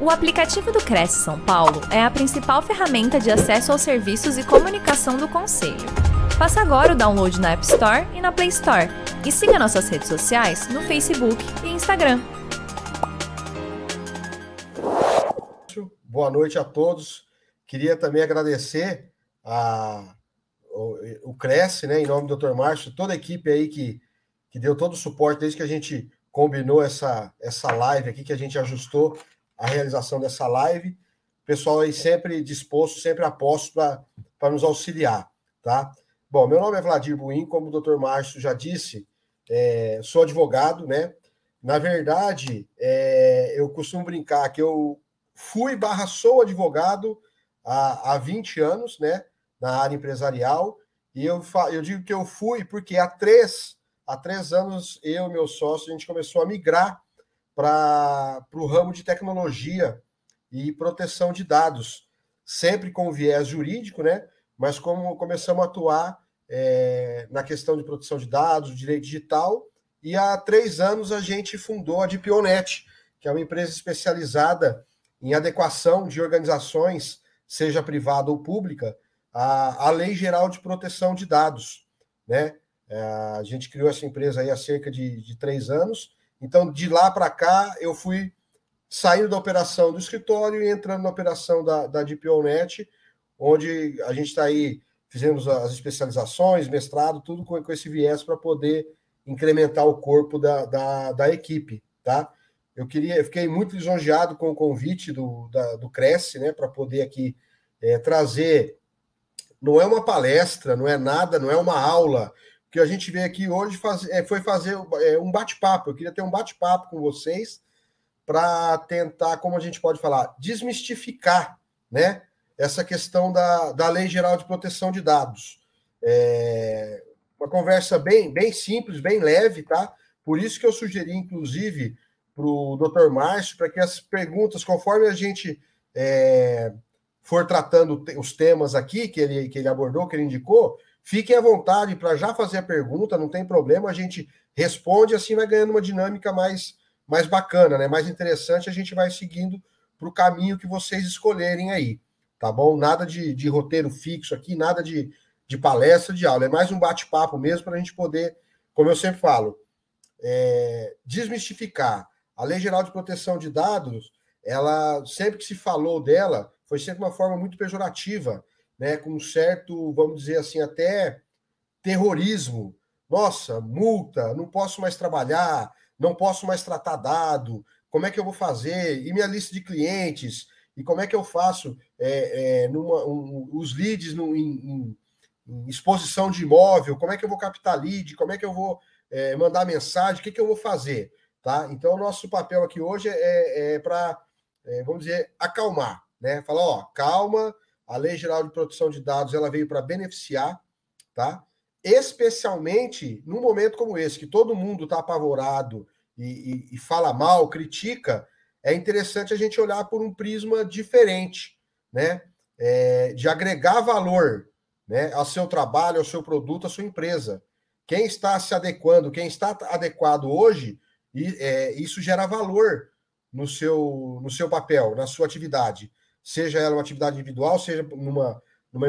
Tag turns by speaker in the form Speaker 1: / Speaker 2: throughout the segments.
Speaker 1: O aplicativo do Cresce São Paulo é a principal ferramenta de acesso aos serviços e comunicação do Conselho. Faça agora o download na App Store e na Play Store. E siga nossas redes sociais no Facebook e Instagram.
Speaker 2: Boa noite a todos. Queria também agradecer a, o, o Cresce, né, em nome do Dr. Márcio, toda a equipe aí que, que deu todo o suporte desde que a gente combinou essa, essa live aqui, que a gente ajustou a realização dessa live. Pessoal aí sempre disposto, sempre aposto para nos auxiliar, tá? Bom, meu nome é Vladir Buim, como o doutor Márcio já disse, é, sou advogado, né? Na verdade, é, eu costumo brincar que eu fui barra sou advogado há, há 20 anos, né? Na área empresarial, e eu, eu digo que eu fui porque há três, há três anos eu e meu sócio, a gente começou a migrar para o ramo de tecnologia e proteção de dados, sempre com viés jurídico, né? Mas como começamos a atuar é, na questão de proteção de dados, direito digital, e há três anos a gente fundou a DPONet, que é uma empresa especializada em adequação de organizações, seja privada ou pública, à, à Lei Geral de Proteção de Dados, né? É, a gente criou essa empresa aí há cerca de, de três anos então, de lá para cá, eu fui saindo da operação do escritório e entrando na operação da, da DPONet, onde a gente está aí, fizemos as especializações, mestrado, tudo com, com esse viés para poder incrementar o corpo da, da, da, equipe, tá? Eu queria, eu fiquei muito lisonjeado com o convite do, da, do Cresce, né, para poder aqui é, trazer. Não é uma palestra, não é nada, não é uma aula, que a gente veio aqui hoje faz, é, foi fazer é, um bate-papo. Eu queria ter um bate-papo com vocês para tentar, como a gente pode falar, desmistificar né, essa questão da, da Lei Geral de Proteção de Dados. É, uma conversa bem, bem simples, bem leve, tá? Por isso que eu sugeri, inclusive, para o doutor Márcio, para que as perguntas, conforme a gente é, for tratando os temas aqui que ele, que ele abordou, que ele indicou, Fiquem à vontade para já fazer a pergunta, não tem problema, a gente responde, assim vai ganhando uma dinâmica mais, mais bacana, né? mais interessante, a gente vai seguindo para o caminho que vocês escolherem aí, tá bom? Nada de, de roteiro fixo aqui, nada de, de palestra, de aula, é mais um bate-papo mesmo para a gente poder, como eu sempre falo, é, desmistificar. A Lei Geral de Proteção de Dados, ela sempre que se falou dela, foi sempre uma forma muito pejorativa né, com um certo, vamos dizer assim, até terrorismo. Nossa, multa, não posso mais trabalhar, não posso mais tratar dado, como é que eu vou fazer? E minha lista de clientes? E como é que eu faço é, é, numa, um, os leads no, em, em, exposição de imóvel? Como é que eu vou captar lead? Como é que eu vou é, mandar mensagem? O que, que eu vou fazer? Tá? Então, o nosso papel aqui hoje é, é para, é, vamos dizer, acalmar, né? Falar, ó, calma, a Lei Geral de Proteção de Dados ela veio para beneficiar, tá? Especialmente num momento como esse, que todo mundo está apavorado e, e, e, fala mal, critica, é interessante a gente olhar por um prisma diferente, né? É, de agregar valor né, ao seu trabalho, ao seu produto, à sua empresa. Quem está se adequando, quem está adequado hoje, e, é, isso gera valor no seu, no seu papel, na sua atividade seja ela uma atividade individual, seja numa, numa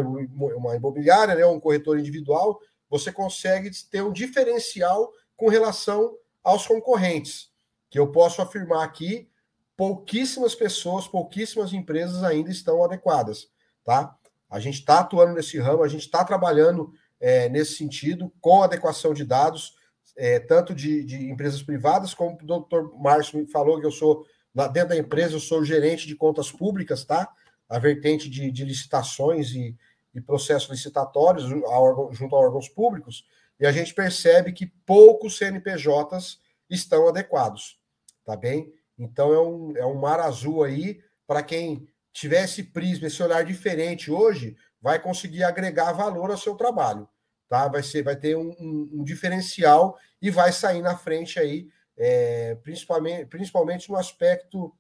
Speaker 2: uma imobiliária, né, um corretor individual, você consegue ter um diferencial com relação aos concorrentes, que eu posso afirmar aqui, pouquíssimas pessoas, pouquíssimas empresas ainda estão adequadas, tá? A gente está atuando nesse ramo, a gente está trabalhando é, nesse sentido, com adequação de dados, é, tanto de, de, empresas privadas, como o doutor Márcio falou, que eu sou Lá dentro da empresa, eu sou gerente de contas públicas, tá? A vertente de, de licitações e, e processos licitatórios a junto a órgãos públicos, e a gente percebe que poucos CNPJs estão adequados, tá bem? Então é um, é um mar azul aí para quem tiver esse prisma, esse olhar diferente hoje, vai conseguir agregar valor ao seu trabalho, tá? Vai ser, vai ter um, um, um diferencial e vai sair na frente aí é, principalmente, principalmente no aspecto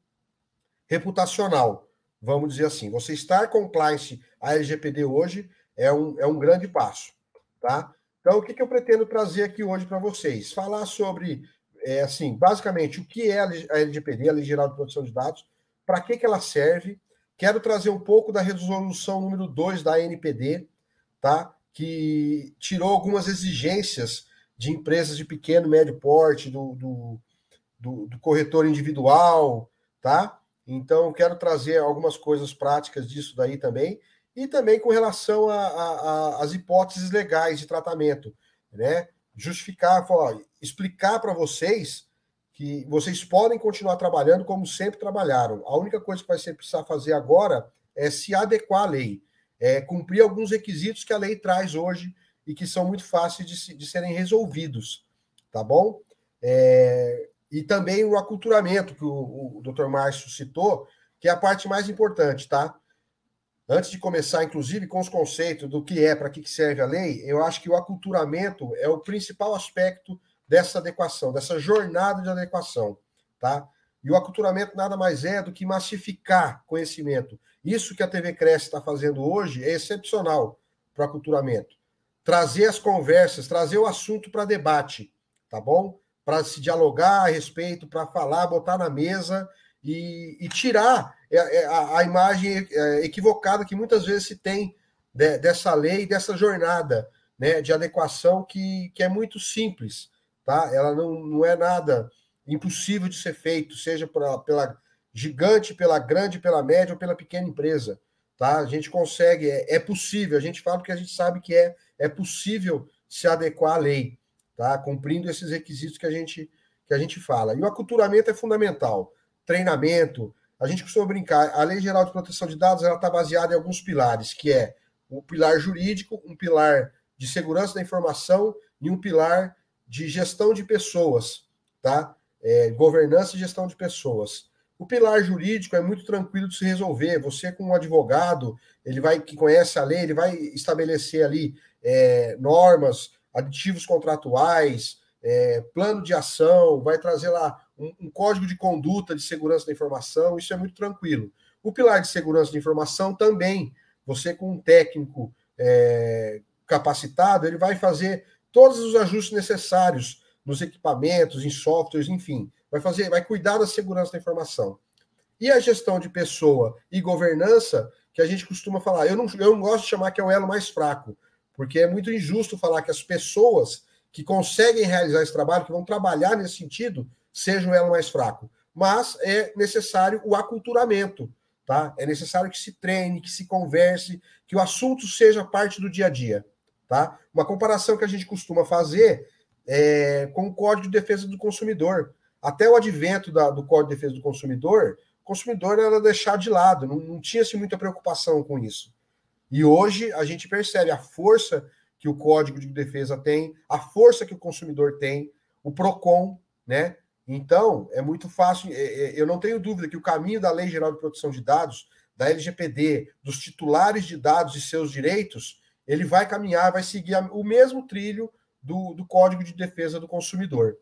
Speaker 2: reputacional, vamos dizer assim. Você estar compliance a LGPD hoje é um, é um grande passo, tá? Então, o que, que eu pretendo trazer aqui hoje para vocês? Falar sobre, é, assim, basicamente, o que é a LGPD, a Lei Geral de Proteção de Dados, para que, que ela serve. Quero trazer um pouco da resolução número 2 da NPD, tá? que tirou algumas exigências de empresas de pequeno e médio porte, do, do, do, do corretor individual, tá? Então, quero trazer algumas coisas práticas disso daí também, e também com relação às hipóteses legais de tratamento, né? Justificar, explicar para vocês que vocês podem continuar trabalhando como sempre trabalharam. A única coisa que vai ser precisar fazer agora é se adequar à lei, é cumprir alguns requisitos que a lei traz hoje e que são muito fáceis de, de serem resolvidos, tá bom? É, e também o aculturamento que o, o Dr. Márcio citou, que é a parte mais importante, tá? Antes de começar, inclusive, com os conceitos do que é, para que serve a lei, eu acho que o aculturamento é o principal aspecto dessa adequação, dessa jornada de adequação, tá? E o aculturamento nada mais é do que massificar conhecimento. Isso que a TV Cresce está fazendo hoje é excepcional para o aculturamento. Trazer as conversas, trazer o assunto para debate, tá bom? para se dialogar a respeito, para falar, botar na mesa e, e tirar a, a, imagem é, equivocada que muitas vezes se tem de, dessa lei, dessa jornada né, de adequação que, que é muito simples, tá? Ela não, não é nada impossível de ser feito, seja pela, pela gigante, pela grande, pela média ou pela pequena empresa, tá? A gente consegue, é, é possível, a gente fala porque a gente sabe que é, é possível se adequar à lei tá? Cumprindo esses requisitos que a gente que a gente fala. E o aculturamento é fundamental. Treinamento, a gente costuma brincar, a Lei Geral de Proteção de Dados ela está baseada em alguns pilares, que é o pilar jurídico, um pilar de segurança da informação e um pilar de gestão de pessoas, tá? É, governança e gestão de pessoas. O pilar jurídico é muito tranquilo de se resolver. Você, como um advogado, ele vai que conhece a lei, ele vai estabelecer ali é, normas, aditivos contratuais, é, plano de ação, vai trazer lá um, um, código de conduta de segurança da informação, isso é muito tranquilo. O pilar de segurança de informação também, você com um técnico é, capacitado, ele vai fazer todos os ajustes necessários nos equipamentos, em softwares, enfim, vai fazer, vai cuidar da segurança da informação. E a gestão de pessoa e governança, que a gente costuma falar, eu não, eu não gosto de chamar que é o elo mais fraco, porque é muito injusto falar que as pessoas que conseguem realizar esse trabalho, que vão trabalhar nesse sentido, sejam ela mais fraco. Mas é necessário o aculturamento, tá? É necessário que se treine, que se converse, que o assunto seja parte do dia a dia, tá? Uma comparação que a gente costuma fazer é com o Código de Defesa do Consumidor. Até o advento da, do Código de Defesa do Consumidor, o consumidor era deixado de lado, não, não tinha-se muita preocupação com isso. E hoje a gente percebe a força que o Código de Defesa tem, a força que o consumidor tem, o PROCON, né? Então, é muito fácil. É, é, eu não tenho dúvida que o caminho da Lei Geral de Proteção de Dados, da LGPD, dos titulares de dados e seus direitos, ele vai caminhar, vai seguir o mesmo trilho do, do Código de Defesa do Consumidor.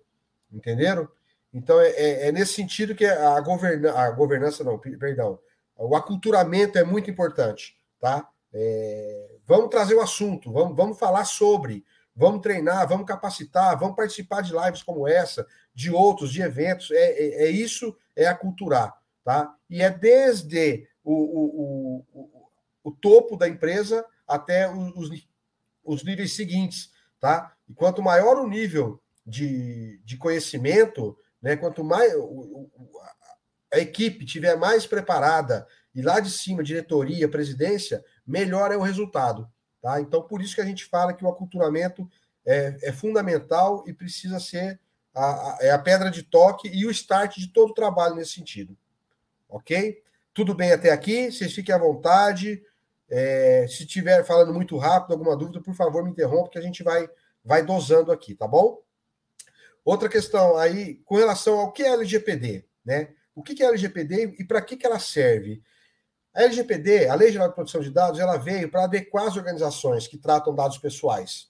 Speaker 2: Entenderam? Então, é, é, é nesse sentido que a, governa, a governança, não, perdão, o aculturamento é muito importante, tá? É, vamos trazer o assunto, vamos, vamos falar sobre, vamos treinar, vamos capacitar, vamos participar de lives como essa, de outros, de eventos. É, é, é isso, é aculturar, tá? E é desde o, o, o, o topo da empresa até os, os níveis seguintes, tá? E quanto maior o nível de, de conhecimento, né, quanto mais a equipe tiver mais preparada e lá de cima, diretoria, presidência, melhor é o resultado. Tá? Então, por isso que a gente fala que o aculturamento é, é fundamental e precisa ser a, a, é pedra de toque e o start de todo o trabalho nesse sentido. Ok? Tudo bem até aqui? Vocês fiquem à vontade. É, se estiver falando muito rápido, alguma dúvida, por favor, me interrompa, que a gente vai, vai dosando aqui, tá bom? Outra questão aí, com relação ao que é LGPD, né? O que é LGPD e para que, que ela serve? A LGPD, a Lei Geral de Proteção de Dados, ela veio para adequar as organizações que tratam dados pessoais.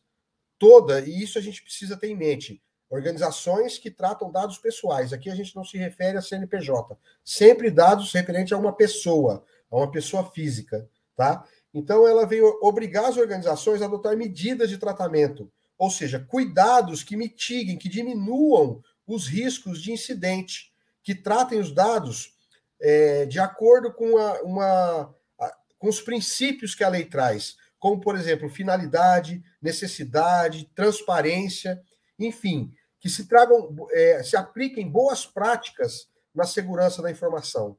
Speaker 2: Toda, e isso a gente precisa ter em mente. Organizações que tratam dados pessoais. Aqui a gente não se refere a CNPJ. Sempre dados referentes a uma pessoa, a uma pessoa física, tá? Então ela veio obrigar as organizações a adotar medidas de tratamento, ou seja, cuidados que mitiguem, que diminuam os riscos de incidente, que tratem os dados é, de acordo com, a, uma, a, com os princípios que a lei traz, como, por exemplo, finalidade, necessidade, transparência, enfim, que se tragam, é, se apliquem boas práticas na segurança da informação.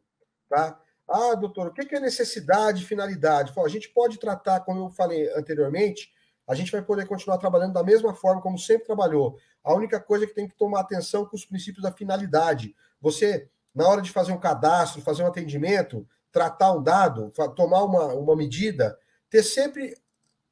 Speaker 2: Tá? Ah, doutor, o que é necessidade finalidade? a gente pode tratar, como eu falei anteriormente, a gente vai poder continuar trabalhando da mesma forma como sempre trabalhou. A única coisa que tem que tomar atenção com os princípios da finalidade. Você, na hora de fazer um cadastro, fazer um atendimento, tratar um dado, tomar uma, uma medida, ter sempre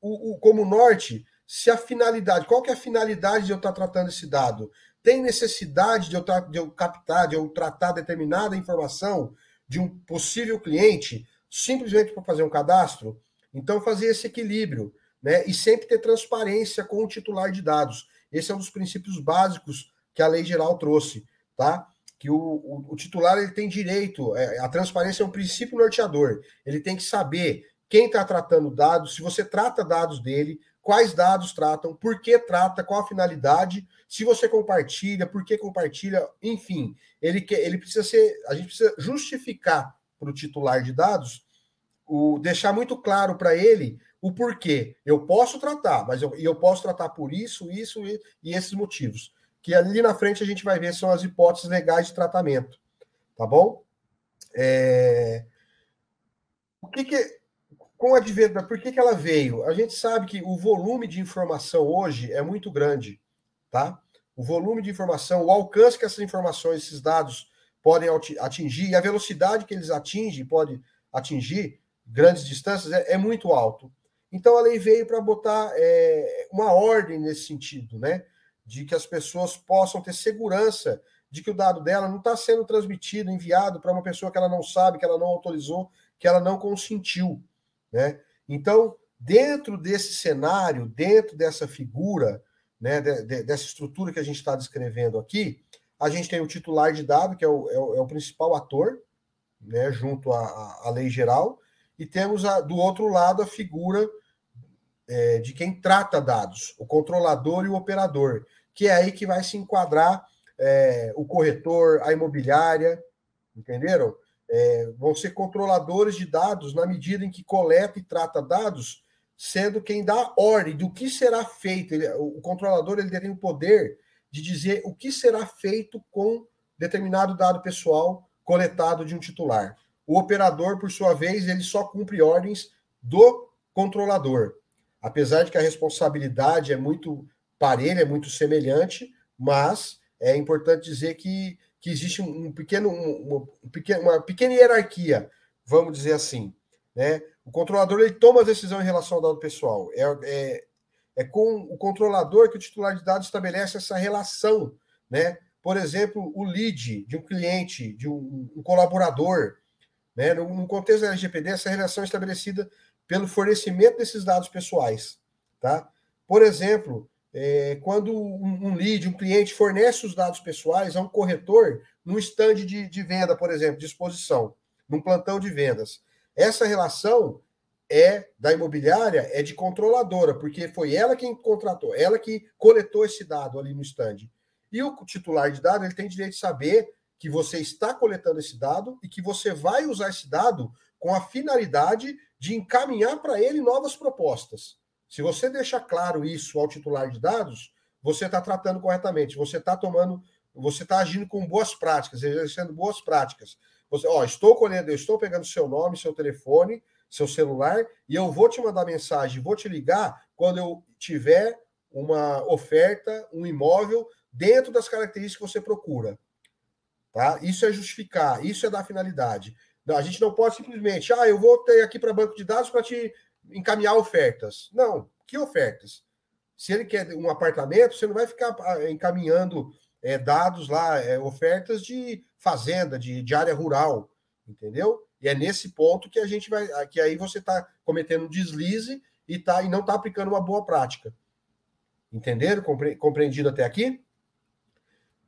Speaker 2: o, o, como norte se a finalidade, qual que é a finalidade de eu estar tratando esse dado? Tem necessidade de eu, de eu captar, de eu tratar determinada informação de um possível cliente simplesmente para fazer um cadastro? Então, fazer esse equilíbrio, né? E sempre ter transparência com o titular de dados. Esse é um dos princípios básicos que a lei geral trouxe, tá? Que o, o, o titular ele tem direito, é, a transparência é um princípio norteador. Ele tem que saber quem está tratando dados, se você trata dados dele, quais dados tratam, por que trata, qual a finalidade, se você compartilha, por que compartilha, enfim, ele, ele precisa ser, a gente precisa justificar para o titular de dados, o, deixar muito claro para ele o porquê. Eu posso tratar, mas eu, eu posso tratar por isso, isso e, e esses motivos. Que ali na frente a gente vai ver são as hipóteses legais de tratamento. Tá bom? É... O que, que com a advento, por que, que ela veio? A gente sabe que o volume de informação hoje é muito grande, tá? O volume de informação, o alcance que essas informações, esses dados podem atingir e a velocidade que eles atingem, pode atingir grandes distâncias, é, é muito alto. Então a lei veio para botar é, uma ordem nesse sentido, né? De que as pessoas possam ter segurança de que o dado dela não está sendo transmitido, enviado para uma pessoa que ela não sabe, que ela não autorizou, que ela não consentiu. Né? Então, dentro desse cenário, dentro dessa figura, né, de, de, dessa estrutura que a gente está descrevendo aqui, a gente tem o titular de dado, que é o, é o, é o principal ator, né, junto à, à, lei geral, e temos a, do outro lado a figura é, de quem trata dados, o controlador e o operador, que é aí que vai se enquadrar é, o corretor, a imobiliária, entenderam? é, vão ser controladores de dados na medida em que coleta e trata dados, sendo quem dá ordem do que será feito. Ele, o controlador ele tem o poder de dizer o que será feito com determinado dado pessoal coletado de um titular. O operador, por sua vez, ele só cumpre ordens do controlador. Apesar de que a responsabilidade é muito parelha, é muito semelhante, mas é importante dizer que que existe um, pequeno, um, um, uma pequena hierarquia, vamos dizer assim. Né? O controlador ele toma a decisão em relação ao dado pessoal. É, é, é com o controlador que o titular de dados estabelece essa relação. Né? Por exemplo, o lead de um cliente, de um, um colaborador. Né? No, no, contexto da LGPD, essa relação é estabelecida pelo fornecimento desses dados pessoais. Tá? Por exemplo, é, quando um, um, lead, um cliente fornece os dados pessoais a um corretor num stand de, de venda, por exemplo, de exposição, num plantão de vendas. Essa relação é da imobiliária, é de controladora, porque foi ela quem contratou, ela que coletou esse dado ali no stand. E o titular de dado, ele tem direito de saber que você está coletando esse dado e que você vai usar esse dado com a finalidade de encaminhar para ele novas propostas. Se você deixar claro isso ao titular de dados, você está tratando corretamente, você está tomando, você está agindo com boas práticas, exercendo boas práticas. Você, ó, estou colhendo, eu estou pegando seu nome, seu telefone, seu celular, e eu vou te mandar mensagem, vou te ligar quando eu tiver uma oferta, um imóvel dentro das características que você procura. Tá? Isso é justificar, isso é dar finalidade. A gente não pode simplesmente, ah, eu vou ter aqui para banco de dados para te encaminhar ofertas. Não, que ofertas? Se ele quer um apartamento, você não vai ficar ah, encaminhando é, dados lá, é, ofertas de fazenda, de, de área rural, entendeu? E é nesse ponto que a gente vai, ah, que aí você está cometendo um deslize e, tá, e não está aplicando uma boa prática. Entenderam? Compre, compreendido até aqui?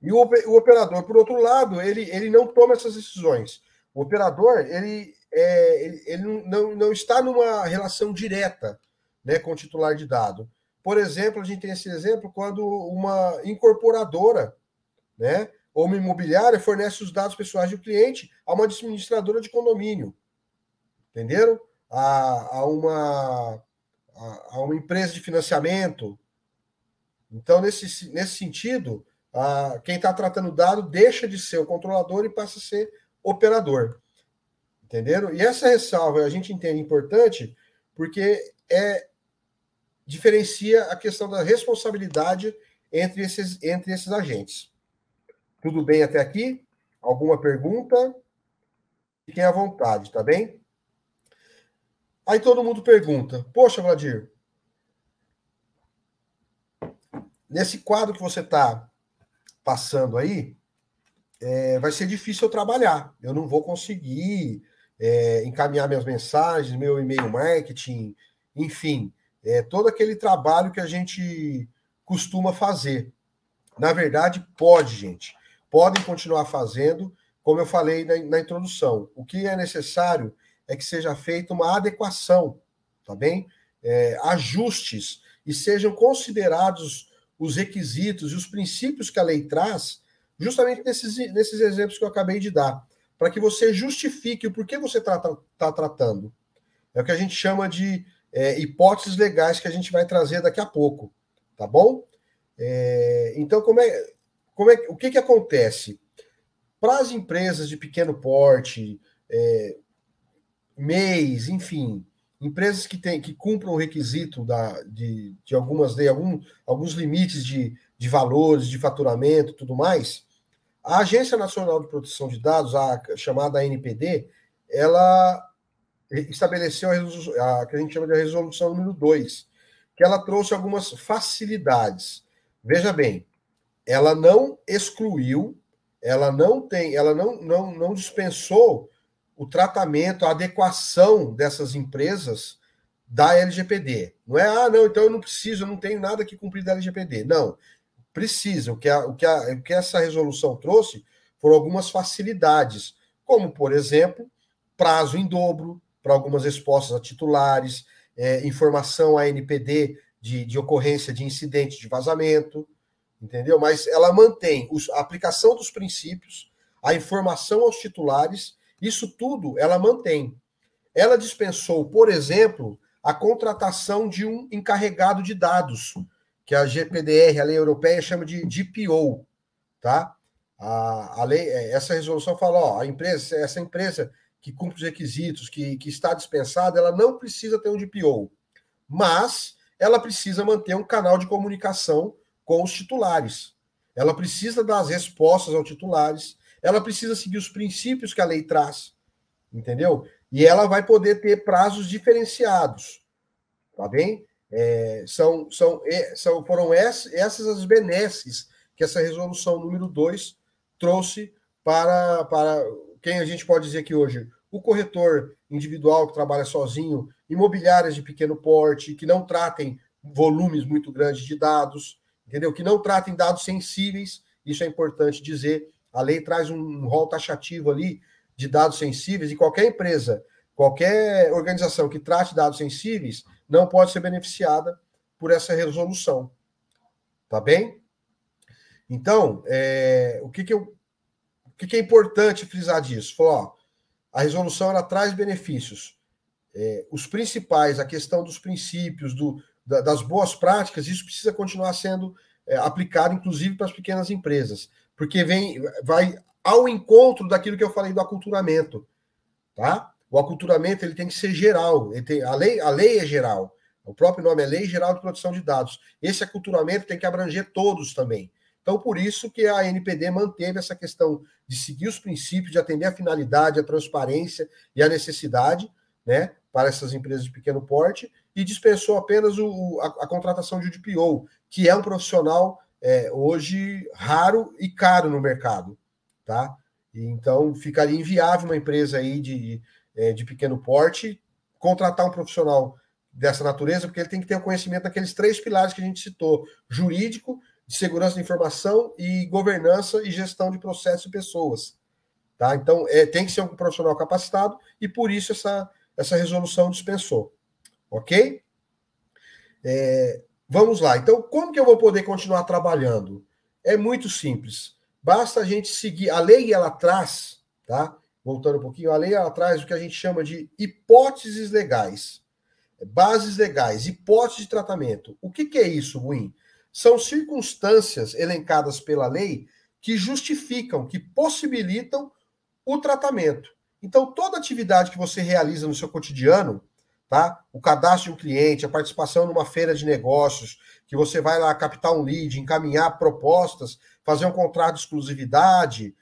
Speaker 2: E o, o, operador, por outro lado, ele, ele não toma essas decisões. O operador, ele, é, ele, ele não, não está numa relação direta né, com o titular de dado. Por exemplo, a gente tem esse exemplo quando uma incorporadora, né, ou uma imobiliária fornece os dados pessoais do cliente a uma administradora de condomínio. Entenderam? A, a, uma, a, a uma empresa de financiamento. Então, nesse, nesse sentido, a, quem está tratando o dado deixa de ser o controlador e passa a ser operador. Entenderam? E essa ressalva a gente entende importante porque é diferencia a questão da responsabilidade entre esses, entre esses agentes. Tudo bem até aqui? Alguma pergunta? Fiquem à vontade, tá bem? Aí todo mundo pergunta: Poxa, Vladir, nesse quadro que você está passando aí, é, vai ser difícil eu trabalhar. Eu não vou conseguir é, encaminhar minhas mensagens, meu e-mail marketing, enfim, é, todo aquele trabalho que a gente costuma fazer. Na verdade, pode, gente. Podem continuar fazendo, como eu falei na, na introdução. O que é necessário é que seja feita uma adequação, tá bem? É, ajustes e sejam considerados os requisitos e os princípios que a lei traz, justamente nesses, nesses exemplos que eu acabei de dar para que você justifique o porquê você está tá tratando. É o que a gente chama de é, hipóteses legais que a gente vai trazer daqui a pouco, tá bom? É, então, como é, como é, o que, que acontece? Para as empresas de pequeno porte, é, MEIs, enfim, empresas que, tem, que cumpram o requisito da, de, de algumas de algum, alguns limites de, de valores, de faturamento tudo mais, a Agência Nacional de Proteção de Dados, a chamada ANPD, ela estabeleceu a, a que a gente chama de resolução número 2, que ela trouxe algumas facilidades. Veja bem, ela não excluiu, ela não tem, ela não, não, não dispensou o tratamento, a adequação dessas empresas da LGPD. Não é, ah, não, então eu não preciso, eu não tenho nada que cumprir da LGPD. Não. Precisa. O que, a, o, que a, o que essa resolução trouxe foram algumas facilidades, como, por exemplo, prazo em dobro para algumas respostas a titulares, é, informação a NPD de, de ocorrência de incidente de vazamento, entendeu? Mas ela mantém os, a aplicação dos princípios, a informação aos titulares, isso tudo ela mantém. Ela dispensou, por exemplo, a contratação de um encarregado de dados que a GPDR, a lei europeia, chama de DPO, tá? A, a lei, é, essa resolução fala, ó, a empresa, essa empresa que cumpre os requisitos, que, que está dispensada, ela não precisa ter um DPO, mas ela precisa manter um canal de comunicação com os titulares. Ela precisa dar as respostas aos titulares, ela precisa seguir os princípios que a lei traz, entendeu? E ela vai poder ter prazos diferenciados, tá bem? É, são, são, são, foram essas as benesses que essa resolução número 2 trouxe para, para quem a gente pode dizer que hoje o corretor individual que trabalha sozinho, imobiliárias de pequeno porte, que não tratem volumes muito grandes de dados, entendeu? Que não tratem dados sensíveis, isso é importante dizer. A lei traz um rol taxativo ali de dados sensíveis e qualquer empresa, qualquer organização que trate dados sensíveis, não pode ser beneficiada por essa resolução. Tá bem? Então, é, o, que, que, eu, o que, que é importante frisar disso? Falou, ó, a resolução ela traz benefícios. É, os principais, a questão dos princípios, do, da, das boas práticas, isso precisa continuar sendo é, aplicado, inclusive para as pequenas empresas, porque vem, vai ao encontro daquilo que eu falei do aculturamento, tá? O aculturamento ele tem que ser geral. Tem, a, lei, a lei é geral. O próprio nome é Lei Geral de Proteção de Dados. Esse aculturamento tem que abranger todos também. Então, por isso que a NPD manteve essa questão de seguir os princípios, de atender a finalidade, a transparência e a necessidade, né, para essas empresas de pequeno porte, e dispensou apenas o, a, a contratação de DPO, que é um profissional é, hoje raro e caro no mercado, tá? Então, ficaria inviável uma empresa aí de, é, de pequeno porte, contratar um profissional dessa natureza, porque ele tem que ter o conhecimento daqueles três pilares que a gente citou: jurídico, de segurança da informação e governança e gestão de processos e pessoas. Tá? Então, é, tem que ser um profissional capacitado e por isso essa, essa resolução dispensou. Ok? É, vamos lá. Então, como que eu vou poder continuar trabalhando? É muito simples. basta a gente seguir. A lei ela traz, tá? Voltando um pouquinho, a lei ela traz o que a gente chama de hipóteses legais, bases legais, hipóteses de tratamento. O que, que é isso, Buim? São circunstâncias elencadas pela lei que justificam, que possibilitam o tratamento. Então, toda atividade que você realiza no seu cotidiano, tá? O cadastro de um cliente, a participação numa feira de negócios, que você vai lá captar um lead, encaminhar propostas, fazer um contrato de exclusividade,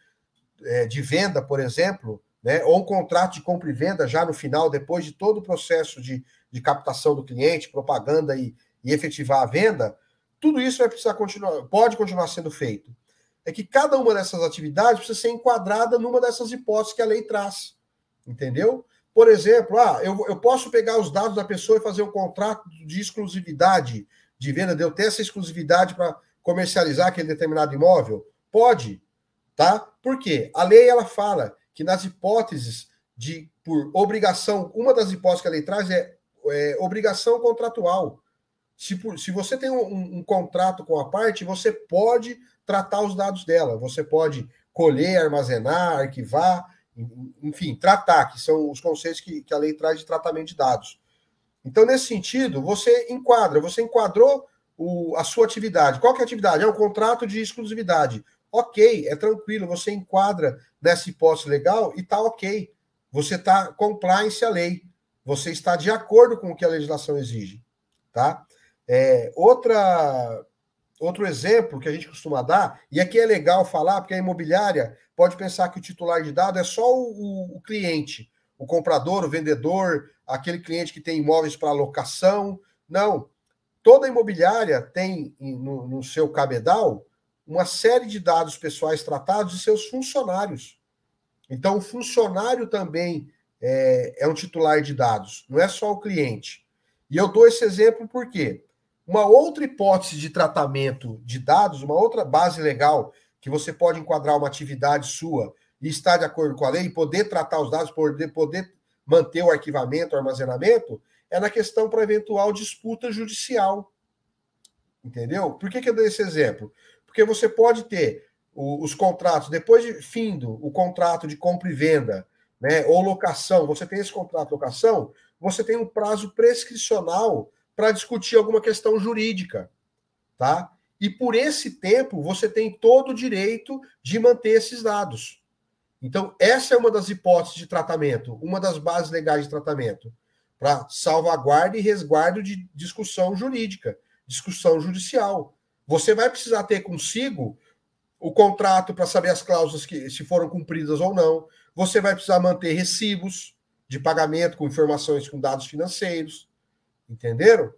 Speaker 2: de venda, por exemplo, né? ou um contrato de compra e venda já no final, depois de todo o processo de, de captação do cliente, propaganda e, e efetivar a venda, tudo isso vai precisar continuar, pode continuar sendo feito. É que cada uma dessas atividades precisa ser enquadrada numa dessas hipóteses que a lei traz. Entendeu? Por exemplo, ah, eu, eu posso pegar os dados da pessoa e fazer um contrato de exclusividade de venda, de eu ter essa exclusividade para comercializar aquele determinado imóvel? Pode, tá? Por quê? A lei ela fala que nas hipóteses de por obrigação, uma das hipóteses que a lei traz é, é obrigação contratual. Se, por, se você tem um, um, contrato com a parte, você pode tratar os dados dela, você pode colher, armazenar, arquivar, enfim, tratar, que são os conceitos que, que a lei traz de tratamento de dados. Então, nesse sentido, você enquadra, você enquadrou o, a sua atividade. Qual que é a atividade? É um contrato de exclusividade. Ok, é tranquilo, você enquadra nessa hipótese legal e está ok. Você está compliance à lei. Você está de acordo com o que a legislação exige. Tá? É, outra Outro exemplo que a gente costuma dar, e aqui é legal falar, porque a imobiliária pode pensar que o titular de dado é só o, o cliente, o comprador, o vendedor, aquele cliente que tem imóveis para locação. Não. Toda imobiliária tem no, no seu cabedal uma série de dados pessoais tratados de seus funcionários. Então, o funcionário também é, é um titular de dados, não é só o cliente. E eu dou esse exemplo porque uma outra hipótese de tratamento de dados, uma outra base legal que você pode enquadrar uma atividade sua e estar de acordo com a lei, poder tratar os dados, poder, poder manter o arquivamento, o armazenamento, é na questão para eventual disputa judicial. Entendeu? Por que, que eu dei esse exemplo? Porque você pode ter os contratos, depois de findo o contrato de compra e venda, né, ou locação, você tem esse contrato de locação, você tem um prazo prescricional para discutir alguma questão jurídica, tá? E por esse tempo você tem todo o direito de manter esses dados. Então, essa é uma das hipóteses de tratamento, uma das bases legais de tratamento, para salvaguarda e resguardo de discussão jurídica, discussão judicial. Você vai precisar ter consigo o contrato para saber as cláusulas que se foram cumpridas ou não. Você vai precisar manter recibos de pagamento com informações com dados financeiros. Entenderam?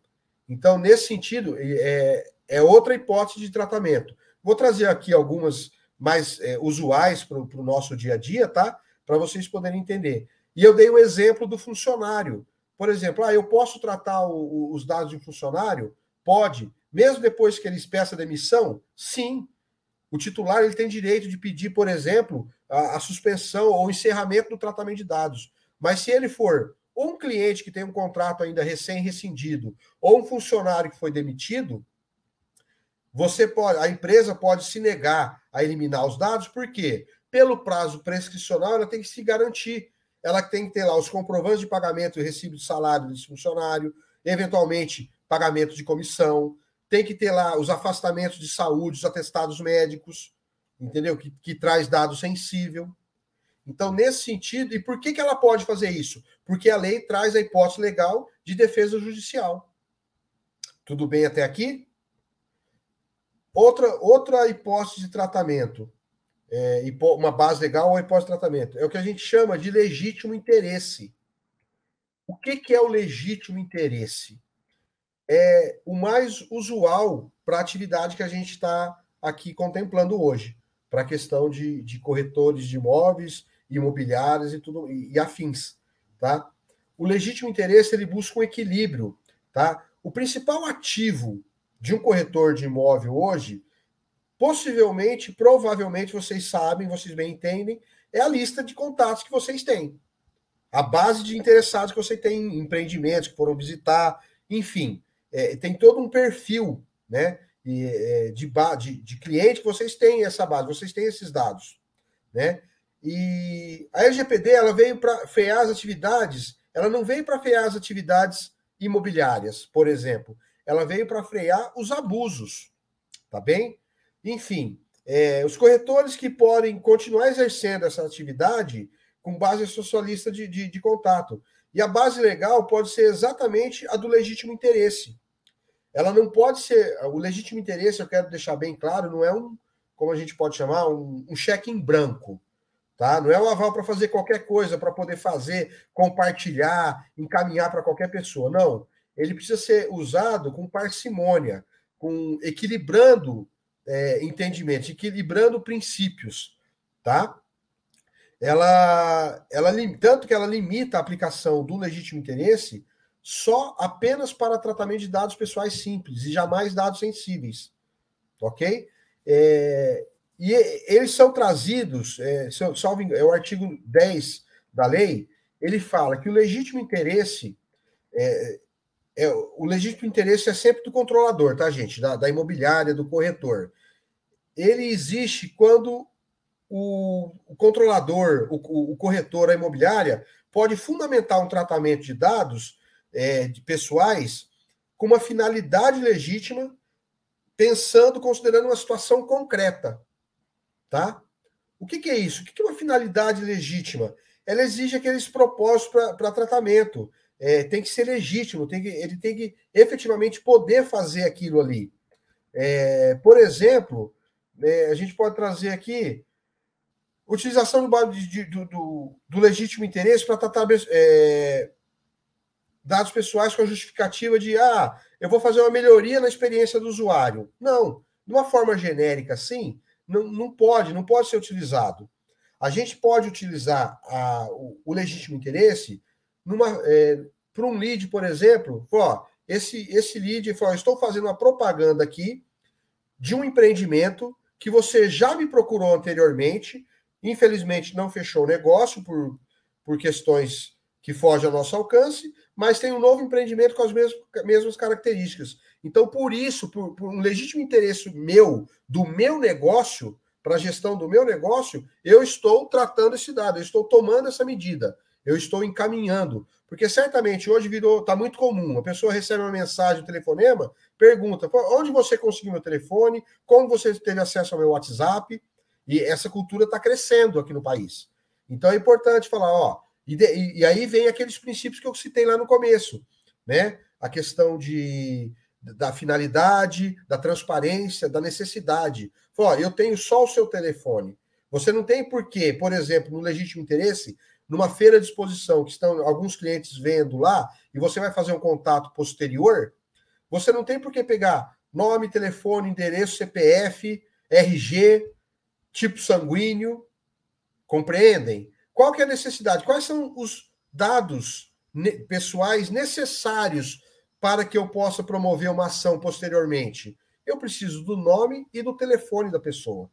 Speaker 2: Então, nesse sentido, é, é outra hipótese de tratamento. Vou trazer aqui algumas mais é, usuais para o nosso dia a dia, tá? Para vocês poderem entender. E eu dei o um exemplo do funcionário. Por exemplo, ah, eu posso tratar o, os dados de um funcionário? Pode. Mesmo depois que ele peça demissão? Sim. O titular ele tem direito de pedir, por exemplo, a, a suspensão ou encerramento do tratamento de dados. Mas se ele for um cliente que tem um contrato ainda recém-rescindido, ou um funcionário que foi demitido, você pode, a empresa pode se negar a eliminar os dados, por quê? Pelo prazo prescricional, ela tem que se garantir. Ela tem que ter lá os comprovantes de pagamento e recibo de salário desse funcionário, eventualmente pagamento de comissão, tem que ter lá os afastamentos de saúde, os atestados médicos, entendeu? Que, que traz dado sensível. Então, nesse sentido, e por que, que ela pode fazer isso? Porque a lei traz a hipótese legal de defesa judicial. Tudo bem até aqui? Outra, outra hipótese de tratamento, é, uma base legal ou hipótese de tratamento, é o que a gente chama de legítimo interesse. O que, que é o legítimo interesse? É o mais usual para a atividade que a gente está aqui contemplando hoje, para a questão de, de corretores de imóveis imobiliárias e tudo e, e afins, tá? O legítimo interesse ele busca um equilíbrio, tá? O principal ativo de um corretor de imóvel hoje, possivelmente, provavelmente vocês sabem, vocês bem entendem, é a lista de contatos que vocês têm. A base de interessados que você tem em empreendimentos que foram visitar, enfim, é, tem todo um perfil, né? de, de, de cliente, vocês têm essa base, vocês têm esses dados, né? E a LGPD ela veio para frear as atividades, ela não veio para frear as atividades imobiliárias, por exemplo, ela veio para frear os abusos, tá bem? Enfim, é, os corretores que podem continuar exercendo essa atividade com base socialista de, de, de contato. E a base legal pode ser exatamente a do legítimo interesse. Ela não pode ser. O legítimo interesse, eu quero deixar bem claro, não é um, como a gente pode chamar, um, um cheque em branco. Tá? Não é um aval para fazer qualquer coisa, para poder fazer, compartilhar, encaminhar para qualquer pessoa. Não. Ele precisa ser usado com parcimônia, com equilibrando é, entendimentos, equilibrando princípios. Tá? Ela, ela tanto que ela limita a aplicação do legítimo interesse só apenas para tratamento de dados pessoais simples e jamais dados sensíveis, ok? É, e eles são trazidos, é, salvo, é o artigo 10 da lei, ele fala que o legítimo interesse é, é, o legítimo interesse é sempre do controlador, tá, gente? Da, da imobiliária, do corretor. Ele existe quando o, o controlador, o, o, corretor, a imobiliária, pode fundamentar um tratamento de dados é, de pessoais com uma finalidade legítima, pensando, considerando uma situação concreta. Tá? O que, que é isso? O que, que é uma finalidade legítima? Ela exige aqueles propósitos para tratamento. É, tem que ser legítimo, tem que, ele tem que efetivamente poder fazer aquilo ali. É, por exemplo, é, a gente pode trazer aqui Utilização do, de, do, do, do, legítimo interesse para tratar é, dados pessoais com a justificativa de ah, eu vou fazer uma melhoria na experiência do usuário. Não, de uma forma genérica assim, não, não pode, não pode ser utilizado. A gente pode utilizar a, o, o, legítimo interesse é, para um lead, por exemplo, ó, esse, esse lead, ó, estou fazendo uma propaganda aqui de um empreendimento que você já me procurou anteriormente Infelizmente, não fechou o negócio por, por questões que fogem ao nosso alcance, mas tem um novo empreendimento com as mesmas, mesmas características. Então, por isso, por, por um legítimo interesse meu, do meu negócio, para a gestão do meu negócio, eu estou tratando esse dado, eu estou tomando essa medida, eu estou encaminhando. Porque certamente hoje virou, está muito comum. A pessoa recebe uma mensagem, um telefonema, pergunta: onde você conseguiu meu telefone? Como você teve acesso ao meu WhatsApp? E essa cultura está crescendo aqui no país. Então é importante falar, ó, e, de, e, aí vem aqueles princípios que eu citei lá no começo, né? A questão de, da finalidade, da transparência, da necessidade. Ó, eu tenho só o seu telefone. Você não tem por quê, por exemplo, no legítimo interesse, numa feira de exposição que estão alguns clientes vendo lá, e você vai fazer um contato posterior, você não tem por que pegar nome, telefone, endereço, CPF, RG, tipo sanguíneo, compreendem? Qual que é a necessidade? Quais são os dados pessoais necessários para que eu possa promover uma ação posteriormente? Eu preciso do nome e do telefone da pessoa.